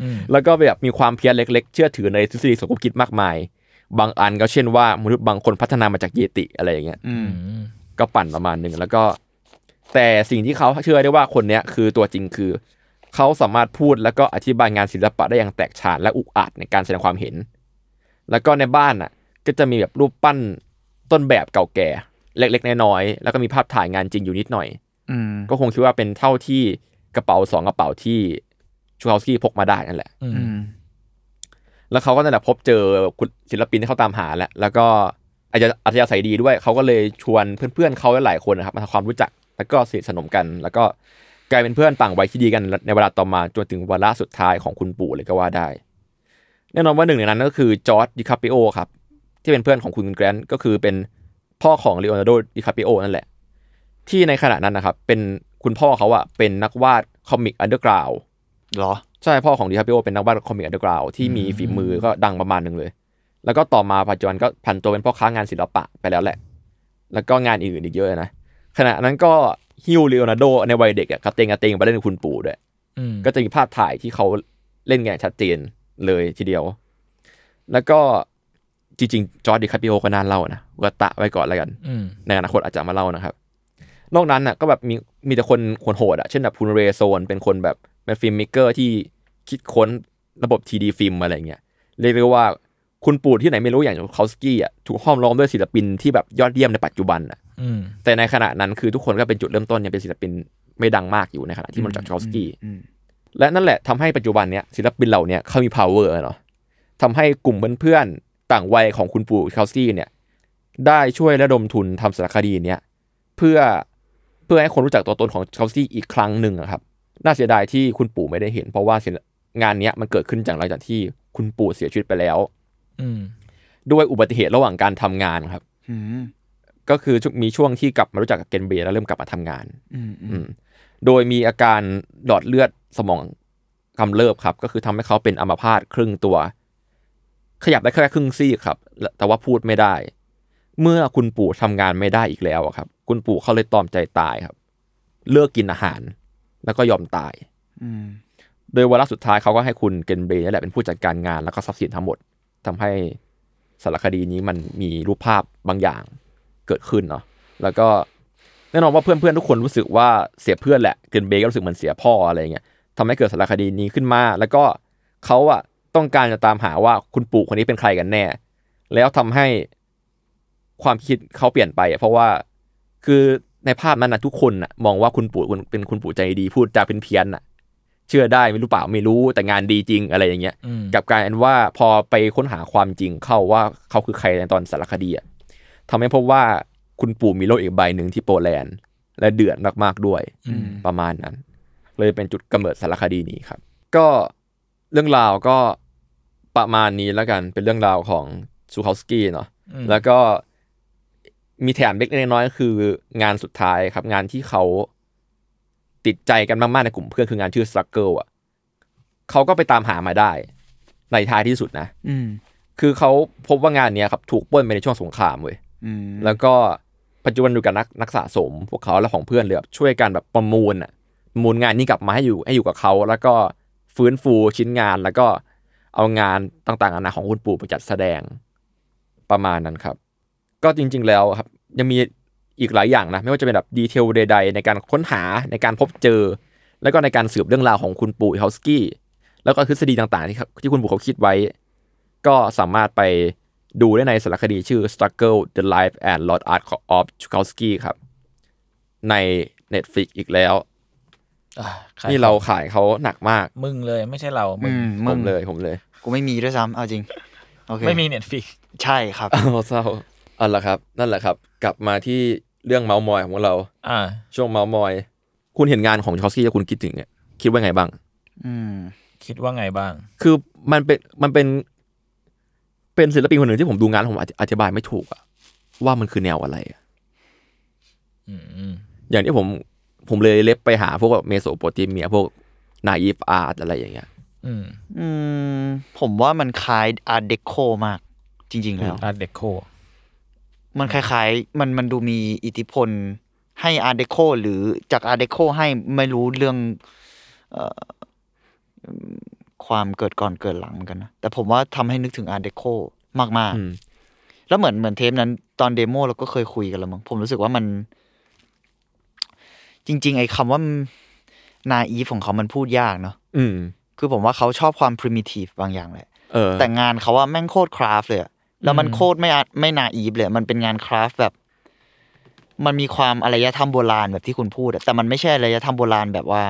อืมแล้วก็แบบมีความเพียรเล็ก ๆ เชื่อถือในทฤษฎีสมคบคิดมากมาย บางอันก็เช่นว่ามนุษย์บางคนพัฒนามาจากเยติอะไรอย่างเงี้ยอืมอืมก็ปั่นประมาณหนึ่งแล้วก็ แต่สิ่งที่เขาเชื่อได้ว่าคนเนี้ยคือตัวจริงคือ เขาสามารถพูดแล้วก็อธิบายงานศิลปะได้อย่างแตกฉานและอุกอาจในการแสดงความเห็น แล้วก็ในบ้านน่ะ ก็จะมีแบบรูปปั้นต้นแบบเก่าแก่ เล็กๆน้อยๆแล้วก็มีภาพถ่ายงานจริงอยู่นิดหน่อยอืมก็คงคิดว่าเป็นเท่าที่กระเป๋าสองกระเป๋าที่ชูคาวสกี้พกมาได้นั่นแหละอือืมมแล้วเขาก็นั่นแหละพบเจอคุณศิลปินที่เขาตามหาแหละแล้วก็อาจจะอัธยาศัยดีด้วย เขาก็เลยชวนเพื่อนๆเขาหลายๆคนนะครับมาทำความรู้จัก แล้วก็สนิทสนมกัน แล้วก็กลายเป็นเพื่อนต่างวัยที่ดีกันในเวลาต่อมาจนถึงวาระสุดท้ายของคุณปู่เลยก็ว่าได้ แน่นอนว่าหนึ่งในนั้นก็คือจอร์จดิคาปริโอครับ ที่เป็นเพื่อนของคุณแกรนต์ก็คือเป็น พ่อของเลโอนาร์โดดิคาปริโอนั่นแหละ ที่ในขณะนั้นนะครับ เป็นคุณพ่อเขาอะเป็นนักวาด comic underground เหรอ ใช่พ่อของดิคาปริโอเป็นนักวาด comic underground ที่มีฝีมือก็ดังประมาณหนึ่งเลย แล้วก็ต่อมาปัจจุบันก็ผันตัวเป็นพ่อค้างานศิลปะไปแล้วแหละ แล้วก็งานอื่นอีกเยอะนะขณะนั้นก็หิ้วเลโอนาร์โดในวัยเด็กอะกระเตงกระเตงไปเล่นกับคุณปู่ด้วยอืมก็จะมีภาพถ่ายที่เขาเล่นกันอย่างชัดเจนเลยทีเดียว แล้วก็ จริงๆจอร์จดิคาปริโอก็น่าเล่านะก็แตะไว้ก่อนแล้วกันอืมในอนาคตอาจจะมาเล่านะครับ นอกนั้นน่ะก็แบบมีมีแต่คนคนโหดอะเช่นแบบคุณเรโซนเป็นคนแบบเป็น filmmaker ที่คิดค้นระบบทีดีฟิล์มอะไรเงี้ยเรียกได้ว่าคุณปู่ที่ไหนไม่รู้อย่างชูคาลสกี้อะถูกห้อมล้อมด้วยศิลปินที่แบบยอดเยี่ยมในปัจจุบันอะอืมแต่ในขณะนั้นคือทุกคนก็เป็นจุดเริ่มต้นเนี่ยเป็นศิลปินไม่ดังมากอยู่ในขณะที่มันจากคาสกี้อืมและนั่นแหละทำให้ปัจจุบันเนี้ยศิลปินเหล่าเนี้ยเขามี power เนาะทำให้กลุ่มเพื่อนๆ ต่างวัยของคุณปู่คาสกี้เนี่ยได้ช่วยระดมทุนทำสารคดีเนี้ยเพื่อเพื่อให้คนรู้จักตัวตนของคาสกี้อีกครั้งหนึ่งอะครับ น่าเสียดายที่คุณปู่ไม่ได้เห็น เพราะว่าศิลงานเนี้ยมันเกิดขึ้นจากหลังจากที่คุณปู่เสียชีวิตไปแล้ว อืมด้วยอุบัติเหตุระหว่างการทำงานครับอืมก็คือมีช่วงที่กลับมารู้จักกับเกนเบย์แล้วเริ่มกลับมาทำงาน อืมอือืมมโดยมีอาการหลอดเลือดสมองกำเริบครับ ก็คือทำให้เขาเป็นอัมพาตครึ่งตัว ขยับได้แค่ครึ่งซี่ครับ แต่ว่าพูดไม่ได้ เมื่อคุณปู่ทำงานไม่ได้อีกแล้วอะครับ คุณปู่เขาเลยตอมใจตายครับ เลิกกินอาหาร แล้วก็ยอมตาย อืมโดยวาระสุดท้ายเขาก็ให้คุณเกนเบย์นี่แหละเป็นผู้จัดการงานแล้วก็ทรัพย์สินทั้งหมดทำให้สารคดีนี้มันมีรูปภาพบางอย่างเกิดขึ้นเนาะแล้วก็แน่นอนว่าเพื่อนๆทุกคนรู้สึกว่าเสียเพื่อนแหละเกนเบย์ก็รู้สึกเหมือนเสียพ่ออะไรเงี้ยทำให้เกิดสารคดีนี้ขึ้นมา แล้วก็เขาอะ ต้องการจะตามหาว่าคุณปู่คนนี้เป็นใครกันแน่ แล้วทำให้ความคิดเขาเปลี่ยนไปอะเพราะว่าคือในภาพนั้นนะทุกคนน่ะมองว่าคุณปู่เป็นคุณปู่ใจดีพูดจาเป็นเพี้ยนๆน่ะ เชื่อได้ไม่รู้เปล่าไม่รู้แต่งานดีจริงอะไรอย่างเงี้ยอืมกลับกลายเป็นว่าพอไปค้นหาความจริงเข้าว่าเขาคือใครในตอนสารคดีอะทำให้พบว่าคุณปู่มีโรคอีกใบหนึ่งที่โปแลนด์ และเดือดมากๆด้วยอืมประมาณนั้น เลยเป็นจุดกำเนิดสารคดีนี้ครับ ก็เรื่องราวก็ ประมาณนี้แล้วกันเป็นเรื่องราวของซูคาสกี้เนาะอืมแล้วก็มีแถมเล็กๆน้อยๆก็คืองานสุดท้ายครับ งานที่เขาติดใจกันมาก ๆ ในกลุ่มเพื่อนคืองานชื่อ Struggle อะเขาก็ไปตามหามาได้ ในท้ายที่สุดนะ อืมคือเขาพบว่างานเนี้ยครับ ถูกปล้นไปในช่วงสงครามเว้ยอืมแล้วก็ปัจจุบันอยู่กับนักนักสะสม พวกเขาและของเพื่อนเลยแบบช่วยกันแบบประมูลอะประมูลงานนี้กลับมาให้อยู่ให้อยู่กับเขา แล้วก็ฟื้นฟูชิ้นงานแล้วก็ เอางานต่างๆนานาของคุณปู่ไปจัดแสดงประมาณนั้นครับ ก็จริง ๆ แล้วครับ ยังมีอีกหลายอย่างนะ ไม่ว่าจะเป็นแบบดีเทลใดๆในการค้นหาในการพบเจอ แล้วก็ในการสืบเรื่องราวของคุณปู่เฮาสกี้แล้วก็ทฤษฎีต่างๆที่เขาที่คุณปู่เขาคิดไว้ ก็สามารถไปดูได้ในสารคดีชื่อ Struggle the Life and Lost Art of Chukowski ครับ ใน Netflix อีกแล้วอะขยนี่เราขายเขาหนักมาก มึงเลยไม่ใช่เรา มึอืงมผมึงมเลยผมเลย กูไม่มีด้วยซ้ำเอาจริงโอเคไม่มีเน็ตฟิกใช่ครับเอาเศร้าเอันละครับ นั่นแหละครับ กลับมาที่เรื่องเมาส์มอยของเรา อ่า ช่วงเมาส์มอย คุณเห็นงานของชอสกี้แล้วคุณคิดถึงเนี่ยคิดว่าไงบ้าง อืม คิดว่าไงบ้าง คือมันเป็นมันเป็น เป็นศิลปินคนหนึ่งที่ผมดูงานแล้วผมอธิอธิบายไม่ถูกอะว่ามันคือแนวอะไรอะอืมอืมอย่างที่ผม ผมเลยเล็บไปหาพวกเมโสโปเตเมียพวกnaive art อะไรอย่างเงี้ย อืมอืม ผมว่ามันคล้าย Art Deco มาก จริง ๆ แล้ว Art Deco มันคล้ายๆ มันมันดูมีอิทธิพลให้ Art Deco หรือจาก Art Deco ให้ไม่รู้เรื่องเอ่อความเกิดก่อนเกิดหลังเหมือนกันนะ แต่ผมว่าทำให้นึกถึง Art Deco มากอืมๆแล้วเหมือนเหมือนเทปนั้น ตอนเดโมเราก็เคยคุยกันแล้วมั้งผมรู้สึกว่ามัน จริง ๆ ไอ้คำว่านาอีฟของเขามันพูดยากเนาะอืม คือผมว่าเขาชอบความ primitive บางอย่างแหละเออแต่งานเขาว่าแม่งโคตรคราฟเลยอะแล้วมันโคตรไม่อะไม่นาอีฟเลย มันเป็นงานคราฟแบบ มันมีความอารยธรรมโบราณแบบที่คุณพูดอะแต่มันไม่ใช่อารยธรรมโบราณแบบว่า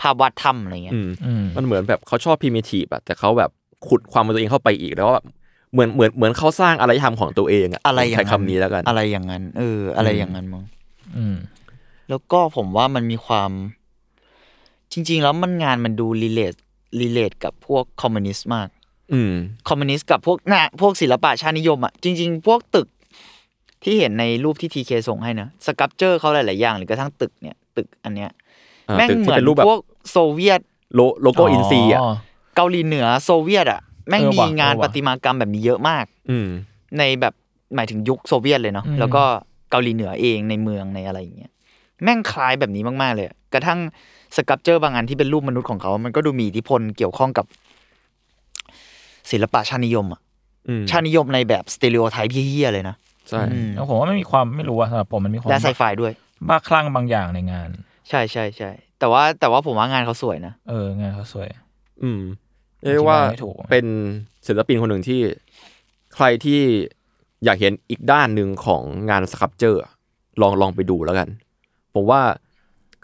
ภาพวาดถ้ำอะไรเงี้ยอืมอืมมันเหมือนแบบเขาชอบพิม i ทีฟอะแต่เขาแบบขุดความเป็นตัวเองเข้าไปอีกแล้วว่าเหมือนเหมือนเหมือนเขาสร้างอารยธรรมของตัวเองอะอะไรอย่างใช้นั้นคำนี้แล้วกัน อะไรอย่างนั้นเออ อะไรอย่างนั้นมึงอืมแล้วก็ผมว่ามันมีความ จริง ๆ แล้วมันงานมันดูรีเลท รีเลทกับพวกคอมมิวนิสต์มากอืมคอมมิวนิสต์กับพวกน่ะพวกศิลปะชาตินิยมอะจริง ๆ พวกตึกที่เห็นในรูปที่ทีเคส่งให้นะสกับเจอร์เขาหลาย ๆ อย่างหรือกระทั่งตึกเนี่ย ตึกอันเนี้ยอ่าแม่งตึกเหที่มือนเป็นรูปแบบพวกโซเวียตโลโลโก้อินซีอะเกาหลีเหนือโซเวียตอะแม่งเออมีว่ะงานเออปว่ะฏิมากรรมแบบนี้เยอะมาก อืมในแบบหมายถึงยุคโซเวียตเลยเนาะอืมแล้วก็เกาหลีเหนือเองในเมืองในอะไรอย่างเงี้ยแม่งคล้ายแบบนี้มาก ๆ เลยอะกระทั่ง สกับเจอร์บางอันที่เป็นรูปมนุษย์ของเขา มันก็ดูมีอิทธิพลเกี่ยวข้องกับ ศิลปะชาตินิยมอะอืมชาตินิยมในแบบสเต r ร o โอไทป์เฮี้ยๆเลยนะใช่อืมแล้วผมว่าไม่มีความไม่รู้ว่าสำหรับผมมันมีความและไซไฟด้วย บ้าคลั่งบางอย่างในงาน ใช่ใช่ใช่แต่ว่าแต่ว่าผมว่างานเขาสวยนะเอองานเขาสวย อืมเรียกว่าอธิบายไม่ถูกเป็นศิลปินคนหนึ่งที่ใครที่อยากเห็นอีกด้านหนึ่งของงาน sculpture ลองลองไปดูแล้วกัน ผมว่า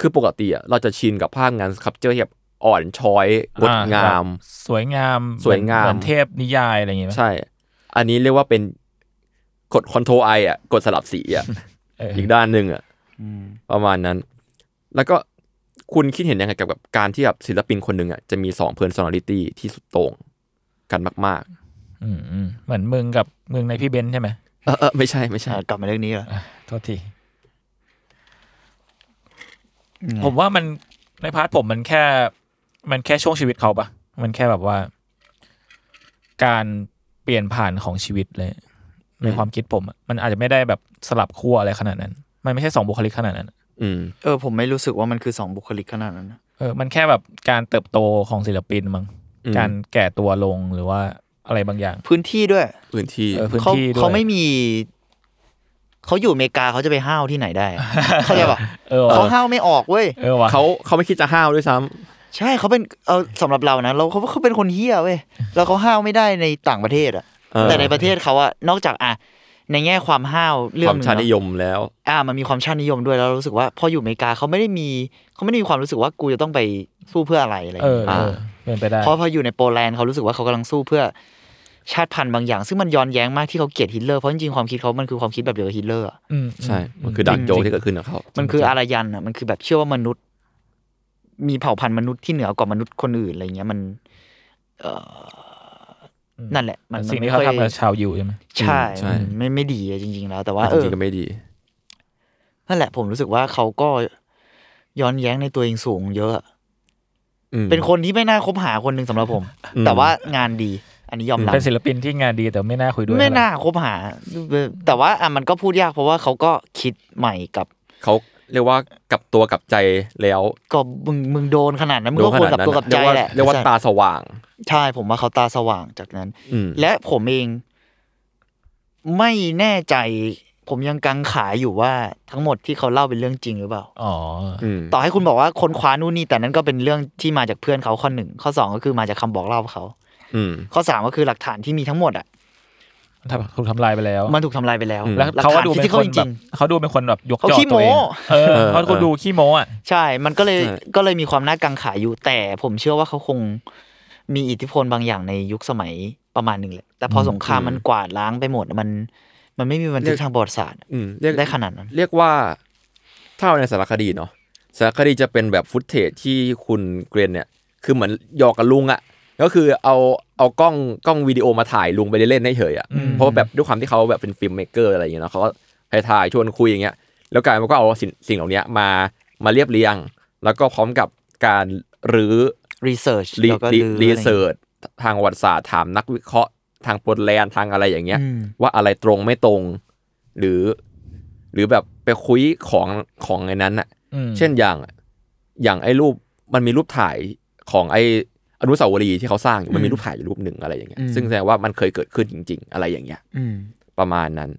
คือปกติอะเราจะชินกับภาพงาน sculpture ที่แบบอ่อนช้อยงดงามอ่แบบสวยงามสวยงามเหมือนเทพนิยายอะไรอย่างเงี้ยใช่ อันนี้เรียกว่าเป็นกด control I อะกดสลับสีอะเอออีกด้านหนึ่งอะอืมประมาณนั้น แล้วก็คุณคิดเห็นยังไงกับกับการที่แบบศิลปินคนหนึ่งอะจะมีสอง personality ที่สุดโต่งกันมากอืมอืมเหมือนมึงกับมึงในพี่เบนซ์ใช่ไหมๆเออเออไม่ใช่ไม่ใช่อะกลับมาเรื่องนี้เหรออะโทษทีอืม ผมว่ามันใน part ผมมันแค่ มันแค่ช่วงชีวิตเขาปะมันแค่แบบว่า การเปลี่ยนผ่านของชีวิตเลยในอืมความคิดผมอะมันอาจจะไม่ได้แบบสลับขั้วอะไรขนาดนั้น มันไม่ใช่สองบุคลิกขนาดนั้นอืมเออผมไม่รู้สึกว่ามันคือสองบุคลิกขนาดนั้นนะเออมันแค่แบบการเติบโตของศิลปินมั้งอืมการแก่ตัวลงหรือว่าอะไรบางอย่าง พื้นที่ด้วย พื้นที่เออพื้นเขาที่ด้วยเขาไม่มี เขาอยู่อเมริกาเขาจะไปห้าวที่ไหนได้อะเข้าใจปะเออเขาว่ะห้าวไม่ออกเว้ยเออว่ะเขาเขาไม่คิดจะห้าวด้วยซ้ำใช่เขาเป็นเอาสำหรับเรานะเราเขาเขาเป็นคนเฮี้ยเว้ยแล้วเขาห้าวไม่ได้ในต่างประเทศอะเออแต่ในประเทศเขาอะนอกจากอะในแง่ความห้าวเรื่คอวางมหนึงชาติเนนิอะยมแล้ว อ่า มันมีความชาตินิยมด้วยแล้วเรารู้สึกว่าพออยู่อเมริกาเขาไม่ได้มีเขาไม่ได้มีความรู้สึกว่ากูจะต้องไปสู้เพื่ออะไรอะไรอย่างเออเงี้ยเออเป็นไปได้เพราะพออยู่ในโปแลนด์เขารู้สึกว่าเขากำลังสู้เพื่อ ชาติพันธุ์บางอย่าง ซึ่งมันย้อนแย้งมากที่เขาเกลียดฮิตเลอร์เพราะจริงๆความคิดเขามันคือความคิดแบบเดียวกับฮิตเลอร์อะอืมใช่ มันคือดักโจกที่เกิดขึ้นกับเขามันคืออารยันอะมันคือแบบเชื่อว่ามนุษย์ มีเผ่าพันธุ์มนุษย์ที่เหนือกว่ามนุษย์คนอื่นอะไรเงี้ยมัน เอ่อนั่นแหละ มันสิ่งมันที่เขาไม่ค่อยทำกับชาวยูใช่ไหมใช่ใช่มันไม่ไม่ดีอะจริง ๆ แล้ว แต่ว่าจเออริงๆก็ไม่ดีนั่นแหละ ผมรู้สึกว่าเขาก็ย้อนแย้งในตัวเองสูงเยอะอืมเป็นคนที่ไม่น่าคบหาคนหนึ่งสำหรับผมอืมแต่ว่างานดี อันนี้ยอมรับเป็นศิลปินที่งานดีแต่ไม่น่าคุยด้วยไม่น่าเท่หร่คบหา แต่ว่าอะมันก็พูดยากเพราะว่าเขาก็คิดใหม่กับเขาเรียกว่ากลับตัวกลับใจแล้วก็มึงมึงโดนขนาดนั้นมึงโดก็นขควรนาดกลับนั้นตัวกลับเรีใจยกว่าแหละเรียกว่าตาสว่าง ใช่ผมว่าเขาตาสว่างจากนั้นอืมและผมเอง ไม่แน่ใจ ผมยังกังขาอยู่ว่าทั้งหมดที่เขาเล่าเป็นเรื่องจริงหรือเปล่าอ๋ออืมต่อให้คุณบอกว่าคนคว้านู่นนี่แต่นั้นก็เป็นเรื่องที่มาจากเพื่อนเขาข้อหนึ่งข้อสองก็คือมาจากคำบอกเล่าเขาอืม ข้อสามก็คือหลักฐานที่มีทั้งหมดอะถูกทำลายไปแล้ว มันถูกทำลายไปแล้วอืมแล้วหลักเขาก็ฐานดูฟิเป็สินกอคลนจแบริบงเขาดูเป็นคนแบบยกเขาจอขี้ตัวเองโม้เออเออเขาดูขี้โม้อะๆใช่ มันก็เลยใช่ก็เลยมีความน่ากังขาอยู่ แต่ผมเชื่อว่าเขาคงมีอิทธิพลบางอย่างในยุคสมัยประมาณหนึ่งแหละ แต่พอสงครามมันกวาดล้างไปหมดมันมันไม่มีบันทึกทางประวัติศาสตร์อืมเรียกได้ขนาดนั้น เรียกว่าถ้าเอาในสารคดีเนาะสารคดีจะเป็นแบบฟุตเทจที่คุณเกรนเนี่ย คือเหมือนหยอกกับลุงอะ่ะ ก็คือเอาเอากล้องกล้องวิดีโอมาถ่ายลุงไปเล่นๆให้เฉยอะ่ะอืมเพราะว่าแบบด้วยความที่เขาแบบเป็นฟิล์มเมกเกอร์อะไรอย่างเงี้ยเนาะเขาก็ถ่ายๆชวนคุยอย่างเงี้ยแล้วกลายมันก็เอาสิ่งสิ่งเหล่านี้มามาเรียบเรียง แล้วก็พร้อมกับการรื้อรีเสิร์ชรีแล้วก็รีลือรีอะไรเสิร์ชทางประวัติศาสตร์ถามนักวิเคราะห์ทางปนแลนทางอะไรอย่างเงี้ยอืมว่าอะไรตรงไม่ตรง หรือ หรือแบบไปคุยของของในนั้นน่ะอืมเช่นอย่างอย่างไอ้รูปมันมีรูปถ่ายของไอ้ อนุสาวรีย์ที่เขาสร้างอยู่มันมีรูปถ่ายอยู่รูปหนึ่งอะไรอย่างเงี้ยอืมซึ่งแสดงว่ามันเคยเกิดขึ้นจริง ๆ อะไรอย่างเงี้ยอืมประมาณนั้น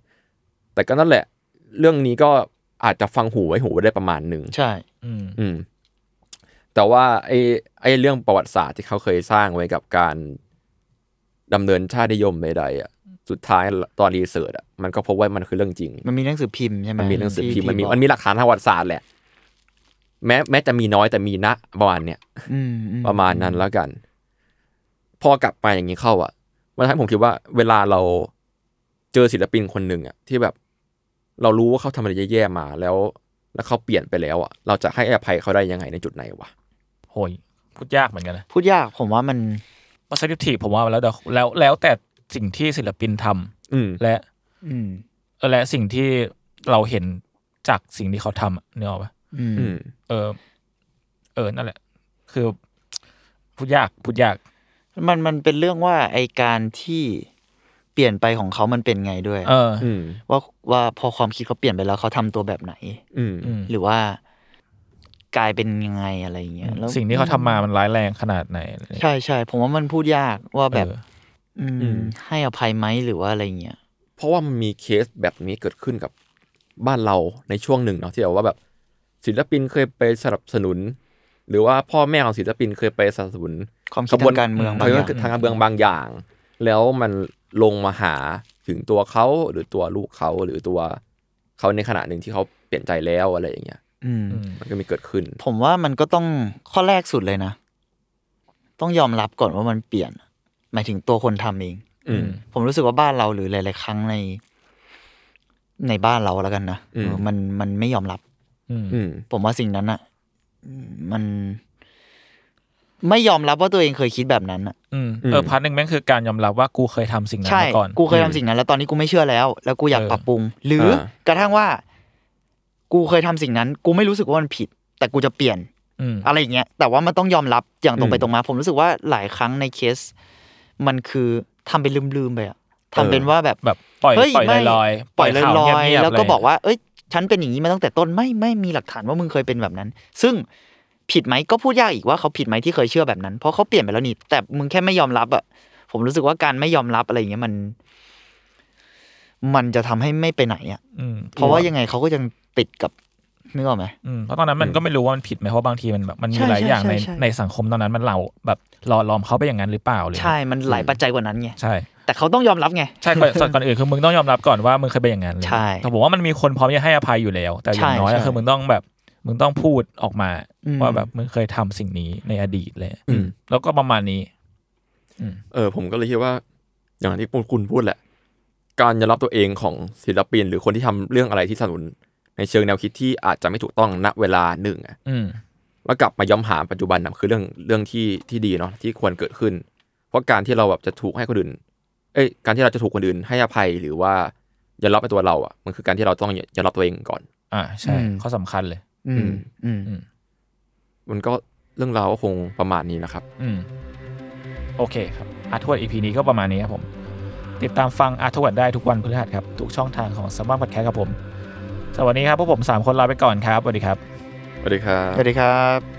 แต่ก็นั่นแหละ เรื่องนี้ก็อาจจะฟังหูไว้หูได้ประมาณหนึ่งใช่อืมอืมแต่ว่าไอ้ไอ้เรื่องประวัติศาสตร์ที่เขาเคยสร้างไว้กับการดำเนินชาตินิยมใดๆอะสุดท้ายตอนรีเสิร์ชอะมันก็พบว่ามันคือเรื่องจริง มันมีหนังสือพิมพ์ใช่ไหมมันมีหนังสือที่พิมพ์มันมีที่บอกมันมีหลักฐานทางประวัติศาสตร์แหละ แม้แม้จะมีน้อยแต่มีนะประมาณเนี้ยอืมอืประมาณนั้นแล้วกัน พอกลับมาอย่างนี้เข้าอะมันทำให้ผมคิดว่า เวลาเราเจอศิลปินคนหนึ่งอะ ที่แบบ เรารู้ว่าเขาทำอะไรแย่ๆมาแล้ว แล้วเขาเปลี่ยนไปแล้วอะเราจะให้อภัยเขาได้ยังไงในจุดไหนวะโหยพูดยากเหมือนกันนะพูดยากผมว่ามันว่าสถิติผมว่าแล้วแต่แล้วแล้วแต่สิ่งที่ศิลปินทำอืมและ อืมเออและสิ่งที่เราเห็นจากสิ่งที่เขาทำอะเนี่ยหรอกปะ อืมอืม เออ เออ นั่นแหละ คือพูดยากพูดยาก มันมันเป็นเรื่องว่าไอการที่เปลี่ยนไปของเขามันเป็นไงด้วย เออ อืม ว่าว่าพอความคิดเขาเปลี่ยนไปแล้วเขาทำตัวแบบไหน อืม อืมหรือว่ากลายเป็นยังไงอะไรอย่างเงี้ยแล้วสิ่งที่เขาทำมามันร้ายแรงขนาดไหนอะไรเงี้ยใช่ใช่ผมว่ามันพูดยากว่าแบบ เออ อืม อืม ให้อภัยไหมหรือว่าอะไรเงี้ย เพราะว่ามันมีเคสแบบนี้เกิดขึ้นกับบ้านเราในช่วงหนึ่งเนาะที่แบบว่าแบบ ศิลปินเคยไปสนับสนุน หรือว่าพ่อแม่ของศิลปินเคยไปสนับสนุนความคิดทางการเมืองขบางบอวนย่างทางการเมืองบางอย่าง แล้วมันลงมาหาถึงตัวเขาหรือตัวลูกเขาหรือตัวเขาในขณะหนึ่งที่เขาเปลี่ยนใจแล้วอะไรอย่างเงี้ยอืมอืมมันก็มีเกิดขึ้น ผมว่ามันก็ต้องข้อแรกสุดเลยนะ ต้องยอมรับก่อนว่ามันเปลี่ยน หมายถึงตัวคนทำเองอืมผมรู้สึกว่าบ้านเราหรือหลาย ๆ ครั้งใน ในบ้านเราแล้วกันนะอืมเออมันมันไม่ยอมรับ อืมอืมผมว่าสิ่งนั้นอะมันไม่ยอมรับว่าตัวเองเคยคิดแบบนั้นอะอืมอืมเออ part หนึ่งแม่งคือการยอมรับว่ากูเคยทำสิ่งนั้นใช่มาก่อนกูเคยทำสิ่งนั้น แล้วตอนนี้กูไม่เชื่อแล้ว แล้วกูอยากเออปรับปรุง หรืออากระทั่งว่า กูเคยทำสิ่งนั้น กูไม่รู้สึกว่ามันผิด แต่กูจะเปลี่ยนอืมอะไรอย่างเงี้ยแต่ว่ามันต้องยอมรับอย่างตรงไปอืมตรงมา ผมรู้สึกว่าหลายครั้งในเคส มันคือทำเป็นลืมๆไปอะทำเป็นเออว่าแบบแบบปล่อยเฮ้ยปล่อยไม่ลอยๆปล่อยลข่าวอยเงีๆบๆแล้วก็ะไรบอกว่า เอ้ย ฉันเป็นอย่างนี้มาตั้งแต่ต้นไม่ไม่มีหลักฐานว่ามึงเคยเป็นแบบนั้น ซึ่งผิดไหมก็พูดยากอีกว่าเขาผิดไหมที่เคยเชื่อแบบนั้น เพราะเขาเปลี่ยนไปแล้วนี่แต่มึงแค่ไม่ยอมรับอะผมรู้สึกว่าการไม่ยอมรับอะไรอย่างเงี้ยมัน มันจะทำให้ไม่ไปไหนอะอืมเพราะว่ายังไงเขาก็ยังติดกับนึกออกไหมอืมเพราะตอนนั้นมันก็ไม่รู้ว่ามันผิดไหมเพราะบางทีมันแบบมันมีใช่หลายอย่างใช่ในใช่ในสังคมตอนนั้นมันเราแบบหล่อหลอมเขาไปอย่างนั้นหรือเปล่าเลยใช่ มันหลายปัจจัยกว่านั้นไงใช่ แต่เขาต้องยอมรับไง ใช่ก่อนส่วนก่อนอื่นคือมึงต้องยอมรับก่อนว่ามึงเคยเป็นอย่างนั้นเลยใช่แต่ผมว่ามันมีคนพร้อมจะให้อภัยอยู่แล้ว แต่อย่างน้อยใช่อะใช่คือมึงต้องแบบมึงต้องพูดออกมาอืมว่าแบบมึงเคยทำสิ่งนี้ในอดีตเลยอืมแล้วก็ประมาณนี้เออ ผมก็เลยคิดว่า อย่างที่คุณพูดแหละ การยอมรับตัวเองของศิลปิน หรือคนที่ทำเรื่องอะไรที่สนับสนุน ในเชิงแนวคิดที่อาจจะไม่ถูกต้องณเวลาหนึ่งอะอืมแล้วกลับมาย้อมหาปัจจุบันนะคือเรื่องเรื่องที่ที่ดีเนาะที่ควรเกิดขึ้น เพราะการที่เราแบบจะถูกให้คนอื่น เอ้ยการที่เราจะถูกคนอื่นให้อภัยหรือว่ายอมรับในตัวเราอะมันคือการที่เราต้องยอมรับตัวเองก่อน อ่าใช่อืมข้อสำคัญเลยอืมอืมอืมมันก็เรื่องราวก็คงประมาณนี้นะครับ อืมโอเคครับอาร์ทวด EP นี้ก็ประมาณนี้ครับผม ติดตามฟังอาร์ทวดได้ทุกวันพฤหัสครับ ทุกช่องทางของสมาร์ทพอดแคสต์ครับผมสวัสดีครับพวกผม 3 คนลาไปก่อนครับสวัสดีครับสวัสดีครับสวัสดีครับ